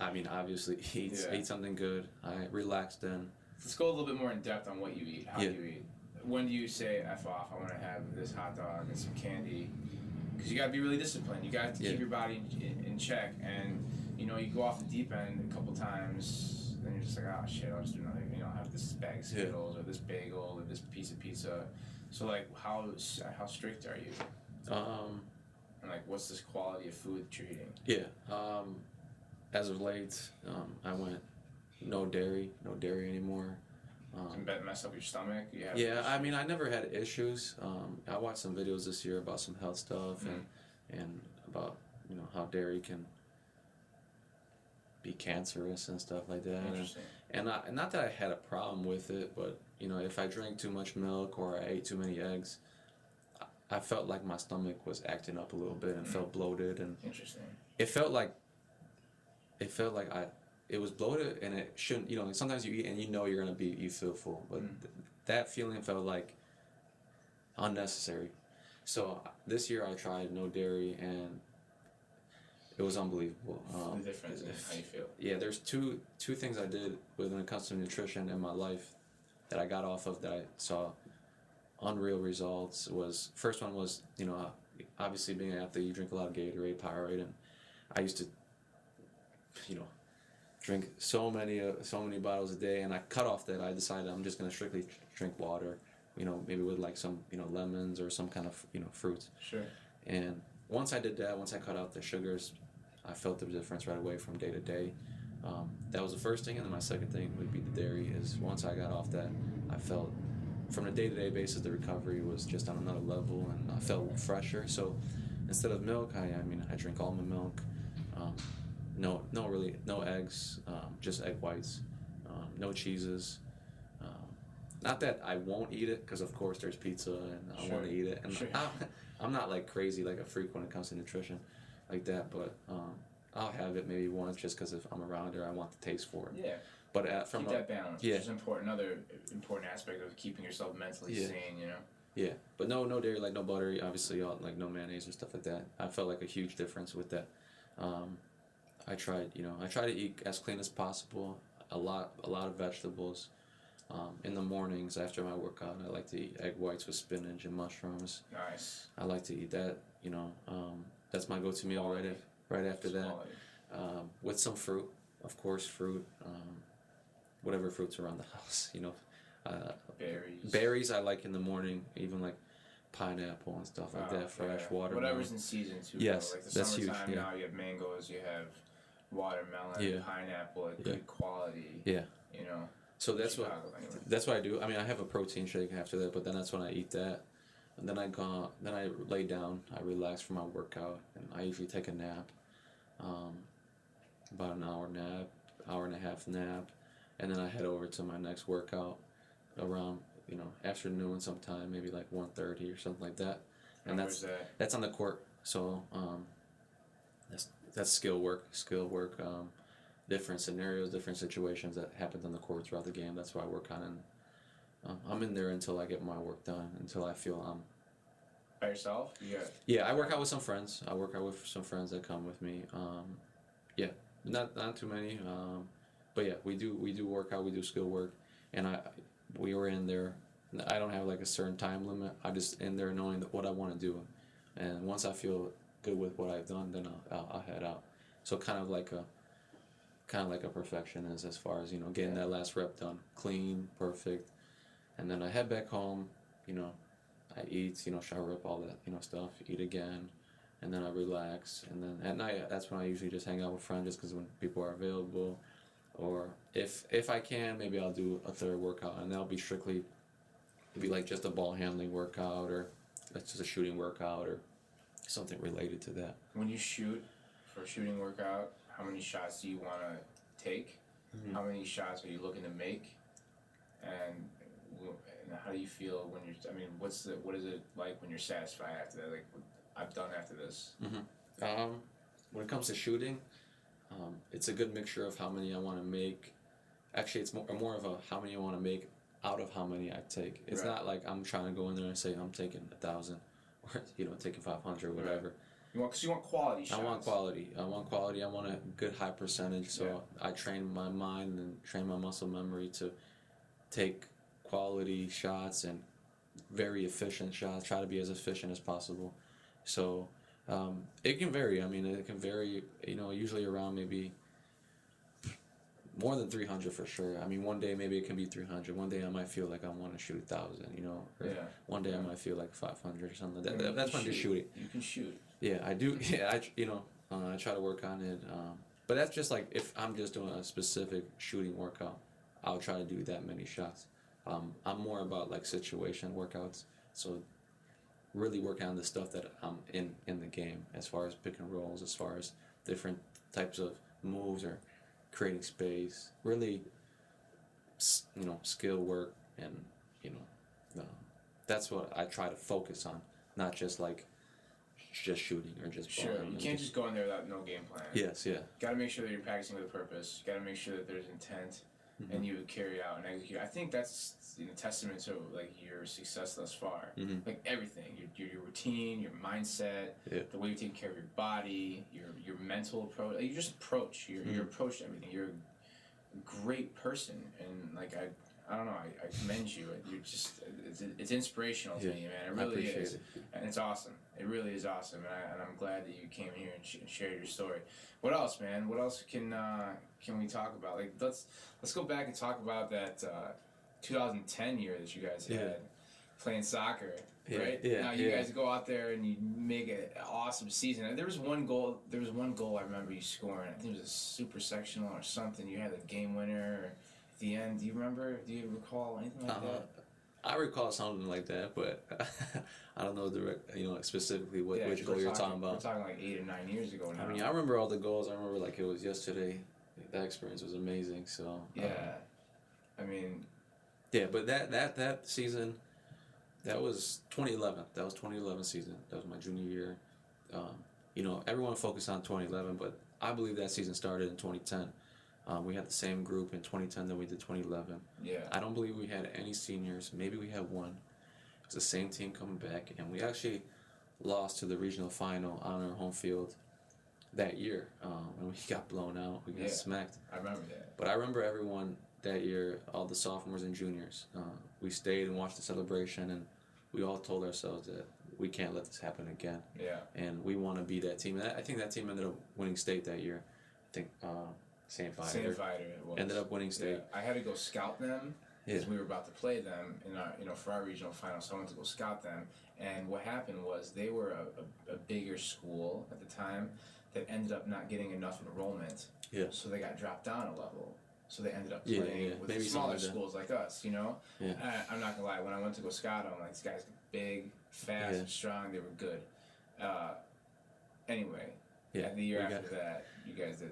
I mean obviously eat Yeah. eat something good. I relax then. Let's go a little bit more in depth on what you eat, how Yeah. you eat. When do you say "f off"? I want to have this hot dog and some candy, because you got to be really disciplined. You got to Yeah. keep your body in, check, and you know you go off the deep end a couple times, then you're just like, oh shit, I'll just do another. You know, have this bag of. Skittles or this bagel or this piece of pizza. So like, how how strict are you? Um, And like, what's this quality of food that you're eating? yeah. Um, as of late, um, I went no dairy, no dairy anymore. Um, that mess up your stomach? You have Yeah, I mean, I never had issues. Um, I watched some videos this year about some health stuff and and about you know how dairy can be cancerous and stuff like that. And, Interesting. and, I, not that I had a problem with it, but you know, if I drank too much milk or I ate too many eggs, I, I felt like my stomach was acting up a little bit and felt bloated, and Interesting. it felt like it felt like I it was bloated and it shouldn't you know sometimes you eat and you know you're gonna be you feel full but Mm. th- that feeling felt like unnecessary. So this year I tried no dairy and it was unbelievable. Um, the difference in how you feel. yeah, there's two two things I did when it comes to nutrition in my life that I got off of that I saw unreal results. Was first one was you know obviously being an athlete you drink a lot of Gatorade, Powerade, and I used to you know drink so many uh, so many bottles a day, and I cut off that. I decided I'm just gonna strictly drink water. You know, maybe with like some you know lemons or some kind of you know fruits. Sure. And once I did that, once I cut out the sugars, I felt the difference right away from day to day. Um, that was the first thing, and then my second thing would be the dairy. Is once I got off that, I felt from a day to day basis the recovery was just on another level, and I felt fresher. So instead of milk, I I mean I drink almond milk. Um, no, no, really, no eggs, um, just egg whites, um, no cheeses. Um, not that I won't eat it, because of course there's pizza and I Sure. want to eat it, and Sure. I, I'm not like crazy like a freak when it comes to nutrition, like that. But um, I'll have it maybe once just because if I'm around it, I want the taste for it. Yeah. But uh, from Keep a, that balance, yeah. which is important. Another important aspect of keeping yourself mentally Yeah. sane. You know. Yeah, but no, no dairy, like no butter, obviously, all, like no mayonnaise and stuff like that. I felt like a huge difference with that. Um, I tried, you know, I try to eat as clean as possible. A lot, a lot of vegetables. Um, in the mornings after my workout, I like to eat egg whites with spinach and mushrooms. Nice. I like to eat that. You know, um, that's my go-to meal right, af- right after that. Um, with some fruit, of course, fruit. Um, whatever fruits around the house, you know. Uh, Berries. Berries I like in the morning, even like pineapple and stuff like that. Fresh yeah. water. Whatever's in season too. Yes, like the that's huge, yeah. now. You have mangoes. You have watermelon, Yeah. pineapple, Yeah. good quality. Yeah. You know. So that's what anyway. that's what I do. I mean, I have a protein shake after that, but then that's when I eat that, and then I go then I lay down. I relax for my workout, and I usually take a nap, um, about an hour nap, hour and a half nap, and then I head over to my next workout, around you know afternoon sometime, maybe like 1.30 or something like that, and Where's that's that? that's on the court. So um, that's skill work, skill work. Um, different scenarios, different situations that happens on the court throughout the game. That's why I work on, and um, I'm in there until I get my work done. Until I feel I'm. By yourself? You got Yeah, I work out with some friends. I work out with some friends that come with me. Um, yeah, not not too many. Um, but yeah, we do we do work out. We do skill work, and I we were in there. I don't have like a certain time limit. I just in there knowing that what I want to do, and once I feel good with what I've done, then I'll, I'll, I'll head out. So kind of like a kind of like a perfectionist as far as you know getting that last rep done, clean, perfect, and then I head back home. You know, I eat, you know, shower up, all that, you know, stuff. Eat again, and then I relax. And then at night, that's when I usually just hang out with friends, just because when people are available, or if if I can, maybe I'll do a third workout, and that'll be strictly, be like just a ball handling workout, or that's just a shooting workout, or something related to that. when you shoot for a shooting workout, how many shots do you want to take? Mhm. How many shots are you looking to make? And, and how do you feel when you're? I mean, what's the what is it like when you're satisfied after that? Like, I've done after this. Um, when it comes to shooting, um, it's a good mixture of how many I want to make. Actually, it's more more of a how many I want to make out of how many I take. It's Right. not like I'm trying to go in there and say I'm taking a thousand, you know taking five hundred or whatever. You want because you want quality shots. I want quality. I want quality. I want a good high percentage. So I train my mind and train my muscle memory to take quality shots and very efficient shots. Try to be as efficient as possible. So um, it can vary. I mean, it can vary. You know, usually around maybe more than three hundred for sure. I mean, one day maybe it can be three hundred. One day I might feel like I want to shoot a thousand. You know, or Yeah. one day I might feel like five hundred or something. That, that, that's when just shoot. shooting. You can shoot. Yeah, I do. Yeah, I you know uh, I try to work on it. Um, but that's just like if I'm just doing a specific shooting workout, I'll try to do that many shots. Um, I'm more about like situation workouts. So really working on the stuff that I'm in in the game as far as pick and rolls, as far as different types of moves or creating space. Really, you know, skill work and you know, uh, that's what I try to focus on, not just like just shooting or just Sure. You can't just go in there without no game plan. yes yeah Got to make sure that you're practicing with a purpose. Got to make sure that there's intent. Mhm. and you would carry out and execute. I think that's you know, testament to like your success thus far. Mhm. Like everything, your, your, your routine, your mindset, Yeah. the way you take care of your body, your your mental approach. Like, you just approach your your Mhm. approach to everything. You're a great person, and like I. I don't know. I, I commend you. You're just it's, inspirational to Yeah. me, man. It I really appreciate is it. and it's awesome. It really is awesome, and, I, and I'm glad that you came here and, sh- and shared your story. What else, man? What else can uh, can we talk about? Like let's let's go back and talk about that uh, 2010 year that you guys had Yeah. playing soccer, Yeah, right? yeah, Now you yeah. guys go out there and you make an awesome season. And there was one goal. There was one goal I remember you scoring. I think it was a super sectional or something. You had a game winner at the end. Do you remember? Do you recall anything like Uh, that? I recall something like that, but I don't know direct, you know, specifically what Yeah, which goal we're you're talking We're about. talking like eight or nine years ago now. I mean, I remember all the goals. I remember like it was yesterday. That experience was amazing. So uh, Yeah. I mean, yeah. But that that that season, that was 2011. That was 2011 season. That was my junior year. Um, you know, everyone focused on 2011, but I believe that season started in 2010. Um, we had the same group in 2010 that we did 2011. yeah. I don't believe we had any seniors. Maybe we had one. It's the same team coming back, and we actually lost to the regional final on our home field that year. Um, and we got blown out. We got Yeah. smacked. I remember that. But I remember everyone that year, all the sophomores and juniors. Uh, we stayed and watched the celebration, and we all told ourselves that we can't let this happen again, Yeah. and we want to be that team. And I I think that team ended up winning state that year. I think uh, St. Same fighter it was. ended up winning state. Yeah. I had to go scout them because Yeah. we were about to play them in our, you know, for our regional final. So I went to go scout them, and what happened was they were a, a, a bigger school at the time that ended up not getting enough enrollment. Yeah. So they got dropped down a level. So they ended up Yeah, playing yeah. with Maybe smaller like schools like us, you know. Yeah. I, I'm not gonna lie. When I went to go scout them, like these guys big, fast, Yeah. and strong. They were good. Uh, anyway, Yeah, the year after got- that, you guys did.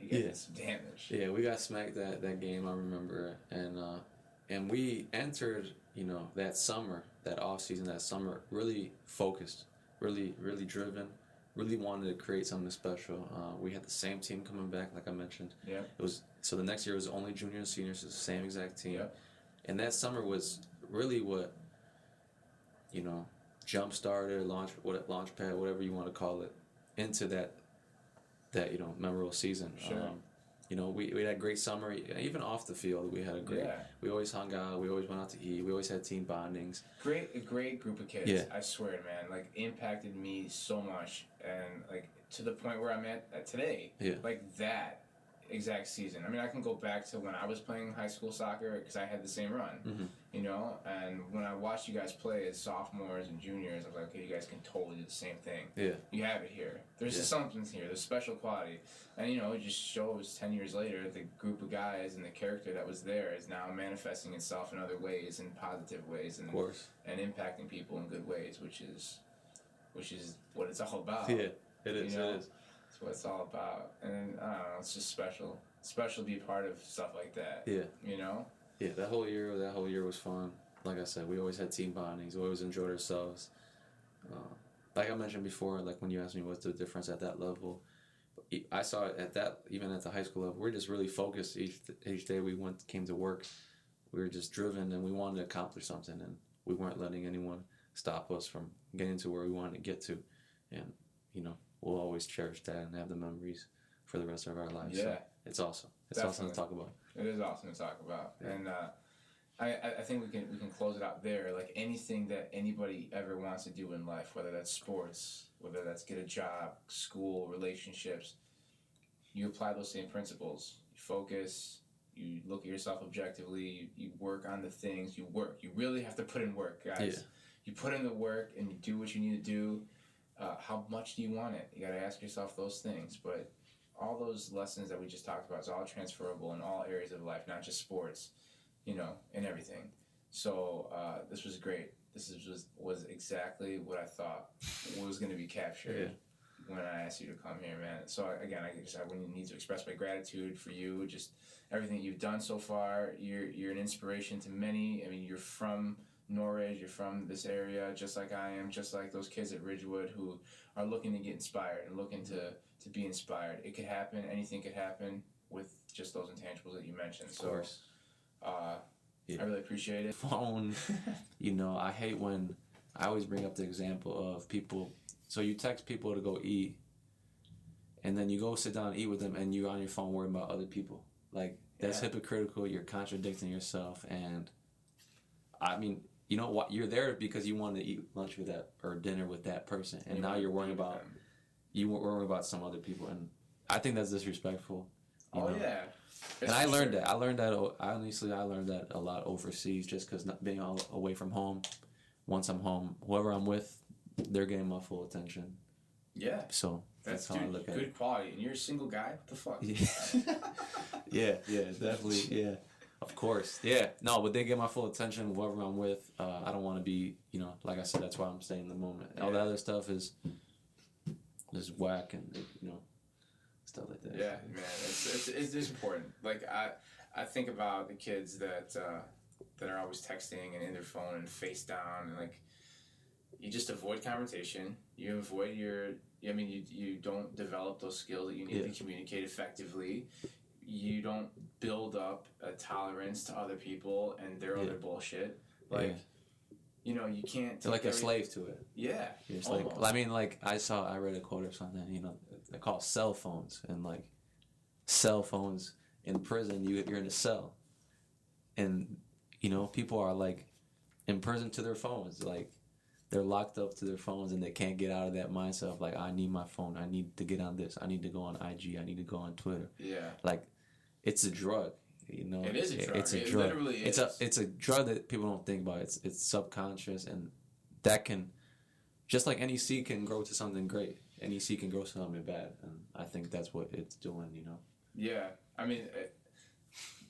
You guys Yeah. some damage. Yeah, we got smacked that, that game. I remember, and uh, and we entered, you know, that summer, that off season, that summer, really focused, really, really driven, really wanted to create something special. Uh, we had the same team coming back, like I mentioned. Yeah. It was so the next year was only juniors and seniors, the same exact team, Yep. and that summer was really what, you know, jump started, launch, what launch pad, whatever you want to call it, into that, that you know memorable season. Sure. Um, you know, we, we had a great summer, even off the field. We had a great. Yeah. We always hung out. We always went out to eat. We always had team bondings. Great, a great group of kids. Yeah. I swear, man. Like impacted me so much, and like to the point where I'm at, at today. Yeah. Like that exact season. I mean, I can go back to when I was playing high school soccer because I had the same run. Mhm. You know, and when I watched you guys play as sophomores and juniors, I was like, okay, you guys can totally do the same thing. Yeah. You have it here. There's Yeah. something here. There's special quality, and you know, it just shows ten years later the group of guys and the character that was there is now manifesting itself in other ways, in positive ways, and and impacting people in good ways, which is, which is what it's all about. Yeah. It is. know, it is. What it's all about. And I don't know, it's just special. Special to be part of stuff like that. Yeah. You know? Yeah. That whole year. That whole year was fun. Like I said, we always had team bondings. We always enjoyed ourselves. Uh, like I mentioned before, like when you asked me what's the difference at that level, I saw it at that even at the high school level. We're just really focused each each day we went came to work. We were just driven and we wanted to accomplish something, and we weren't letting anyone stop us from getting to where we wanted to get to. And you know, we'll always cherish that and have the memories for the rest of our lives. So Yeah. it's awesome. It's awesome to talk about. It is awesome to talk about. Yeah. And uh, I, I I think we can we can close it out there. Like anything that anybody ever wants to do in life, whether that's sports, whether that's get a job, school, relationships, you apply those same principles. You focus, you look at yourself objectively, you, you work on the things, you work. You really have to put in work, guys. Yeah. You put in the work and you do what you need to do. Uh, how much do you want it? You got to ask yourself those things. But all those lessons that we just talked about is all transferable in all areas of life, not just sports, you know, and everything. So uh, this was great. This is, was was exactly what I thought was going to be captured when I asked you to come here, man. So again, I just I wouldn't need to express my gratitude for you, just everything you've done so far. You're you're an inspiration to many. I mean, you're from Norridge, you're from this area, just like I am, just like those kids at Ridgewood who are looking to get inspired and looking to to be inspired. It could happen. Anything could happen with just those intangibles that you mentioned. Of so course. Uh, Yeah. I really appreciate it. phone. you know, I hate when I always bring up the example of people. So you text people to go eat, and then you go sit down and eat with them, and you're on your phone worrying about other people. Like that's Yeah. hypocritical. You're contradicting yourself, and I mean, you know what? You're there because you want to eat lunch with that or dinner with that person, and You now you're worrying about them. you worrying about some other people, and I think that's disrespectful. Oh know? yeah. and I learned sure. that. I learned that. o- Honestly, I learned that a lot overseas, just because being all away from home. Once I'm home, whoever I'm with, they're getting my full attention. Yeah. So That's, that's, how dude, I look at good it. quality. And you're a single guy? What the fuck? Yeah. yeah, yeah, definitely, yeah. Of course, yeah. No, but they get my full attention. Whoever I'm with, uh, I don't want to be, you know, like I said, that's why I'm staying in the moment. All the other stuff is, is whack and you know, stuff like that. Yeah, man, it's, it's, it's, it's important. Like I, I think about the kids that uh, that are always texting and in their phone and face down and like, you just avoid confrontation. You avoid your. I mean, you you don't develop those skills that you need Yeah. to communicate effectively. You don't build up a tolerance to other people and their Yeah. other bullshit. Like, Yeah. you know, you can't. Like take a slave to it. Yeah. You're like. I mean, like I saw, I read a quote or something. You know, they call cell phones and like cell phones in prison. You you're in a cell, and you know people are like imprisoned to their phones. Like they're locked up to their phones and they can't get out of that mindset of like I need my phone. I need to get on this. I need to go on IG. I need to go on Twitter. Yeah. Like it's a drug. You know, It is a drug. It's a It drug. literally It's a it's a drug that people don't think about. It's it's subconscious and that can just like any seed can grow to something great. Any seed can grow to something bad, and I think that's what it's doing. You know, Yeah, I mean, it,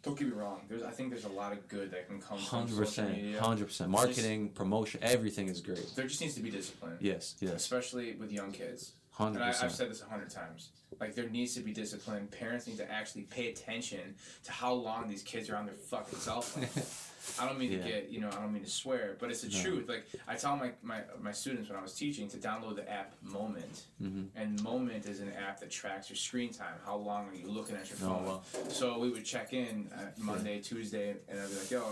don't get me wrong. There's, I think there's a lot of good that can come from hundred percent, hundred percent. Marketing, promotion, everything is great. There just needs to be discipline, Yes, yes, especially with young kids. Hundred And I, I've said this a hundred times. Like there needs to be discipline. Parents need to actually pay attention to how long these kids are on their fucking cell phone. I don't mean Yeah. to get, you know, I don't mean to swear, but it's the No. truth. Like I tell my, my my students when I was teaching to download the app Moment, hmm and Moment is an app that tracks your screen time. How long are you looking at your Oh phone? well, So we would check in uh, Monday, Tuesday, and I'd be like, "Yo,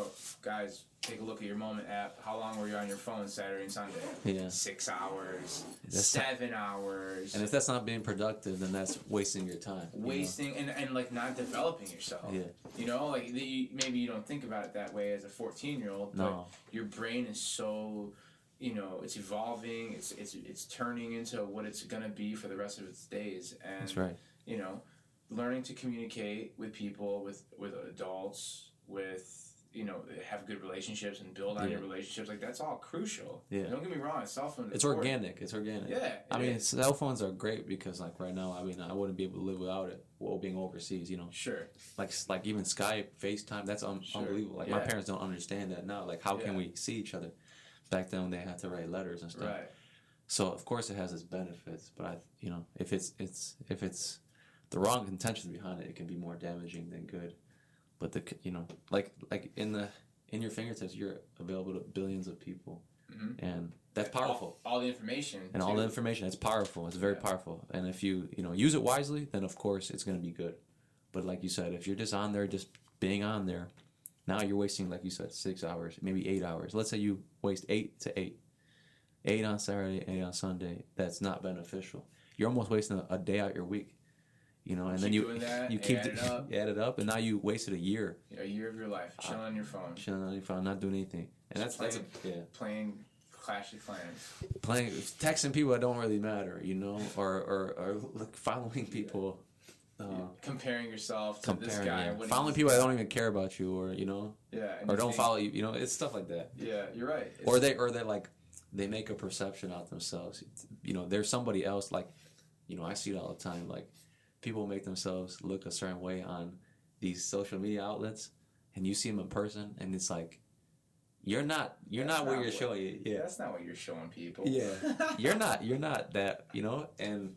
guys, take a look at your Moment app. How long were you on your phone Saturday and Sunday? yeah. Six hours, That's not- seven hours." And if that's not being productive, then that's wasting your time. you know? wasting and, and like not developing yourself. Yeah. You know, like the, maybe you don't think about it that way as a 14 year old, but No. your brain is so, you know, it's evolving. It's it's it's turning into what it's gonna be for the rest of its days. And That's right. you know, learning to communicate with people, with with adults, with you know, have good relationships and build on your relationships. Like that's all crucial. Yeah. Don't get me wrong. It's cell phone. It's organic. It's organic. Yeah. I mean, is. cell phones are great because, like, right now, I mean, I wouldn't be able to live without it. While being overseas, you know, sure. like, like even Skype, FaceTime, that's un- Sure. unbelievable. Like, my parents don't understand that now. Like, how can we see each other? Back then, they had to write letters and stuff. Right. So, of course, it has its benefits, but I, you know, if it's it's if it's the wrong intentions behind it, it can be more damaging than good. But the, you know, like like in the in your fingertips, you're available to billions of people, Mhm. and that's powerful. All, all the information. and all the information it's powerful it's very Yeah. powerful and if you you know use it wisely then of course it's going to be good but like you said if you're just on there just being on there now you're wasting like you said six hours maybe eight hours let's say you waste eight to eight eight on saturday eight on sunday that's not beneficial you're almost wasting a, a day out your week you know and Keep then you doing that, you keep add it up. add it up and now you wasted a year a year of your life chilling on your phone, chilling on your phone not doing anything and that's Just that's a, yeah playing Clash of Clans. playing texting people that don't really matter, you know, or or, or like following people, uh, comparing yourself to this comparing, guy. yeah. following people that don't even care about you, or you know, Yeah, or don't think- follow you, you know, it's stuff like that. Yeah, you're right. It's- Or they or they like they make a perception out themselves. You know, there's somebody else like, you know, I see it all the time. Like people make themselves look a certain way on these social media outlets, and you see them in person, and it's like. You're not. You're That's not what not you're what- showing. You. Yeah. that's not what you're showing people. Yeah. you're not you're not that you know and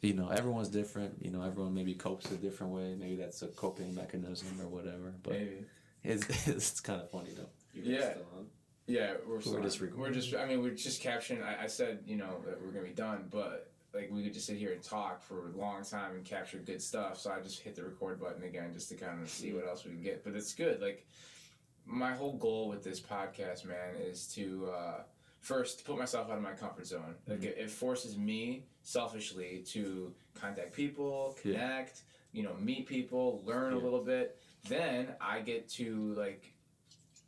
you know everyone's different you know everyone maybe copes a different way maybe that's a coping mechanism or whatever but Maybe. it's, it's kind of funny though You guys Yeah. still on? Yeah, we're, We're still- just we're just. I mean, we're just captioning I, I said, you know, that we're gonna be done, but like we could just sit here and talk for a long time and capture good stuff. So I just hit the record button again just to kind of see what else we can get. But it's good. Like my whole goal with this podcast, man, is to uh, first put myself out of my comfort zone. Like it, it forces me selfishly to contact people, Yeah. connect, you know, meet people, learn a little bit. Then I get to like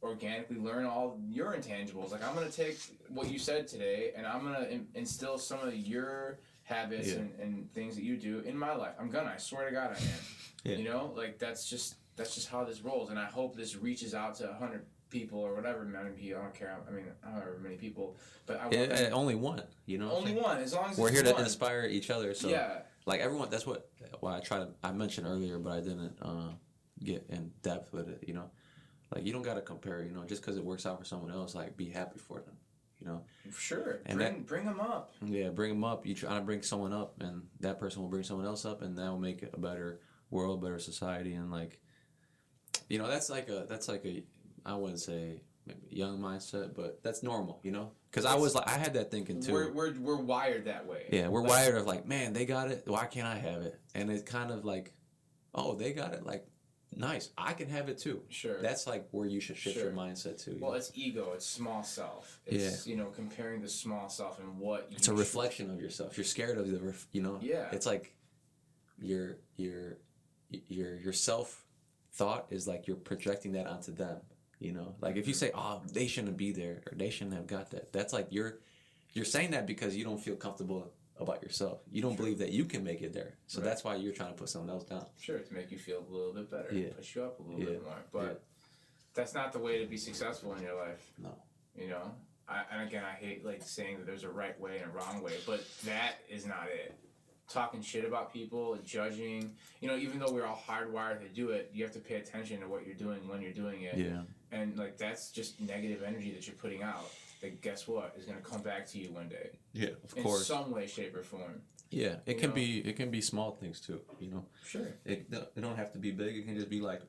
organically learn all your intangibles. Like I'm gonna take what you said today, and I'm gonna in- instill some of your habits Yeah. and, and things that you do in my life. I'm gonna. I swear to God, I am. Yeah. You know, like that's just that's just how this rolls, and I hope this reaches out to hundred people or whatever many people. I don't care. I mean, however many people, but I want Yeah, them- eh, only one. You know. only one. As long as We're here to one. inspire each other. So yeah, like everyone, that's what. why I try to. I mentioned earlier, but I didn't uh, get in depth with it. You know, like you don't got to compare. You know, just because it works out for someone else, like be happy for them. You know. sure. And bring bring them up. Yeah, bring them up. You try to bring someone up, and that person will bring someone else up, and that will make a better world, better society, and like, you know, that's like a that's like a I wouldn't say maybe young mindset, but that's normal, you know, because I was like I had that thinking too. We're, we're we're wired that way. yeah, we're Like, wired of like, man, they got it. Why can't I have it? And it's kind of like, oh, they got it. Like, nice, I can have it too. Sure. That's like where you should shift your mindset to. you Well, know? it's ego. It's small self. It's you know comparing the small self and what it's a reflection of yourself. You're scared of the, ref, you know. Yeah. It's like your your your your self thought is like you're projecting that onto them. You know, like if you say, "Oh, they shouldn't be there," or "They shouldn't have got that," that's like you're you're saying that because you don't feel comfortable about yourself. You don't believe that you can make it there. So Right. that's why you're trying to put someone else down. Sure, to make you feel a little bit better, Yeah. push you up a little Yeah. bit more. But Yeah. that's not the way to be successful in your life. No. You know, I, and again, I hate like saying that there's a right way and a wrong way, but that is not it. Talking shit about people, judging. You know, even though we're all hardwired to do it, you have to pay attention to what you're doing when you're doing it. Yeah. And like that's just negative energy that you're putting out. That guess what is going to come back to you one day Yeah. Of in course. some way, shape, or form. yeah. It you can know. be it can be small things too. You know. Sure. It, it don't have to be big. It can just be like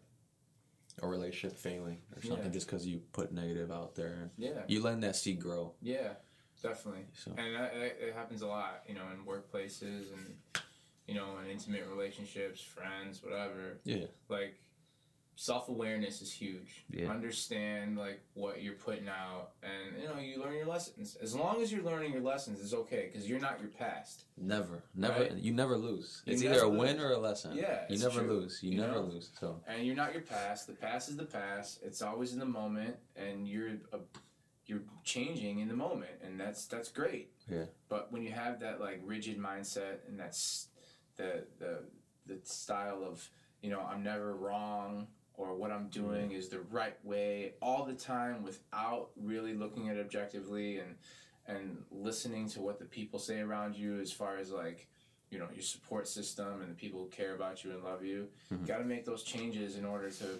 a relationship failing or something Yeah. just because you put negative out there. Yeah. You letting that seed grow. Yeah, definitely. So And that, it happens a lot, you know, in workplaces and, you know, in intimate relationships, friends, whatever. yeah, Like, self awareness is huge. Yeah. Understand, like, what you're putting out. And, you know, you learn your lessons. As long as you're learning your lessons, it's okay because you're not your past. never, never, Right? you never lose. You It's never either a win lose. or a lesson. Yeah, you it's never true. lose. You, You never know? lose. So And you're not your past. The past is the past. It's always in the moment, and you're a, you're changing in the moment, and that's that's great. Yeah. But when you have that like rigid mindset, and that's the the the style of you know I'm never wrong or what I'm doing is the right way all the time without really looking at it objectively and and listening to what the people say around you as far as like you know your support system and the people who care about you and love you. Mhm. you got to make those changes in order to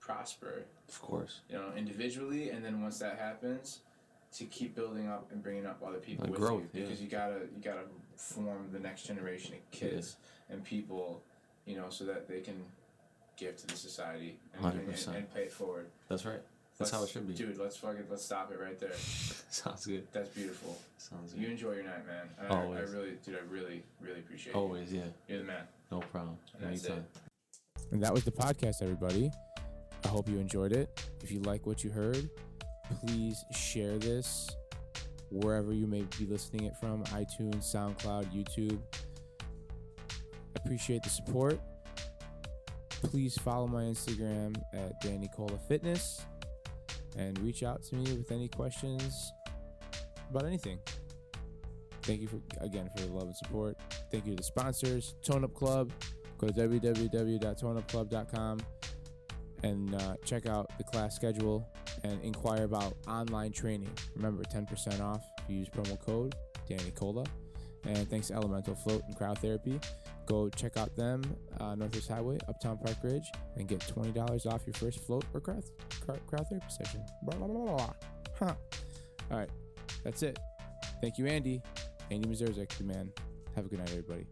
prosper of course, you know individually and then once that happens to keep building up and bringing up other people Like with growth, you. Yeah. because you gotta you gotta form the next generation of kids and people you know so that they can give to the society and, and, 100%. and pay it forward that's right. That's how it should be. dude let's fucking let's stop it right there Sounds good. that's beautiful Sounds good. you enjoy your night man and I, I Always. really dude I really really appreciate you Always, yeah, you're the man no problem. And that's Anytime. And that was the podcast, everybody. I hope you enjoyed it. If you like what you heard, please share this wherever you may be listening it from iTunes, SoundCloud, YouTube. Appreciate the support. Please follow my Instagram at Danny Cola Fitness and reach out to me with any questions about anything. Thank you for again for the love and support. Thank you to the sponsors, Tone Up Club. Go to www.toneupclub.com and uh, check out the class schedule and inquire about online training. Remember, 10% off if you use promo code Danny Cola. And thanks to Elemental Float and Cryo Therapy. Go check out them, uh, Northwest Highway, Uptown Park Ridge, and get $20 off your first float or crowd, crowd, crowd therapy session. Blah, blah, blah, blah. Huh. All right. That's it. Thank you, Andy. Andy Mazurczak, the man. Have a good night, everybody.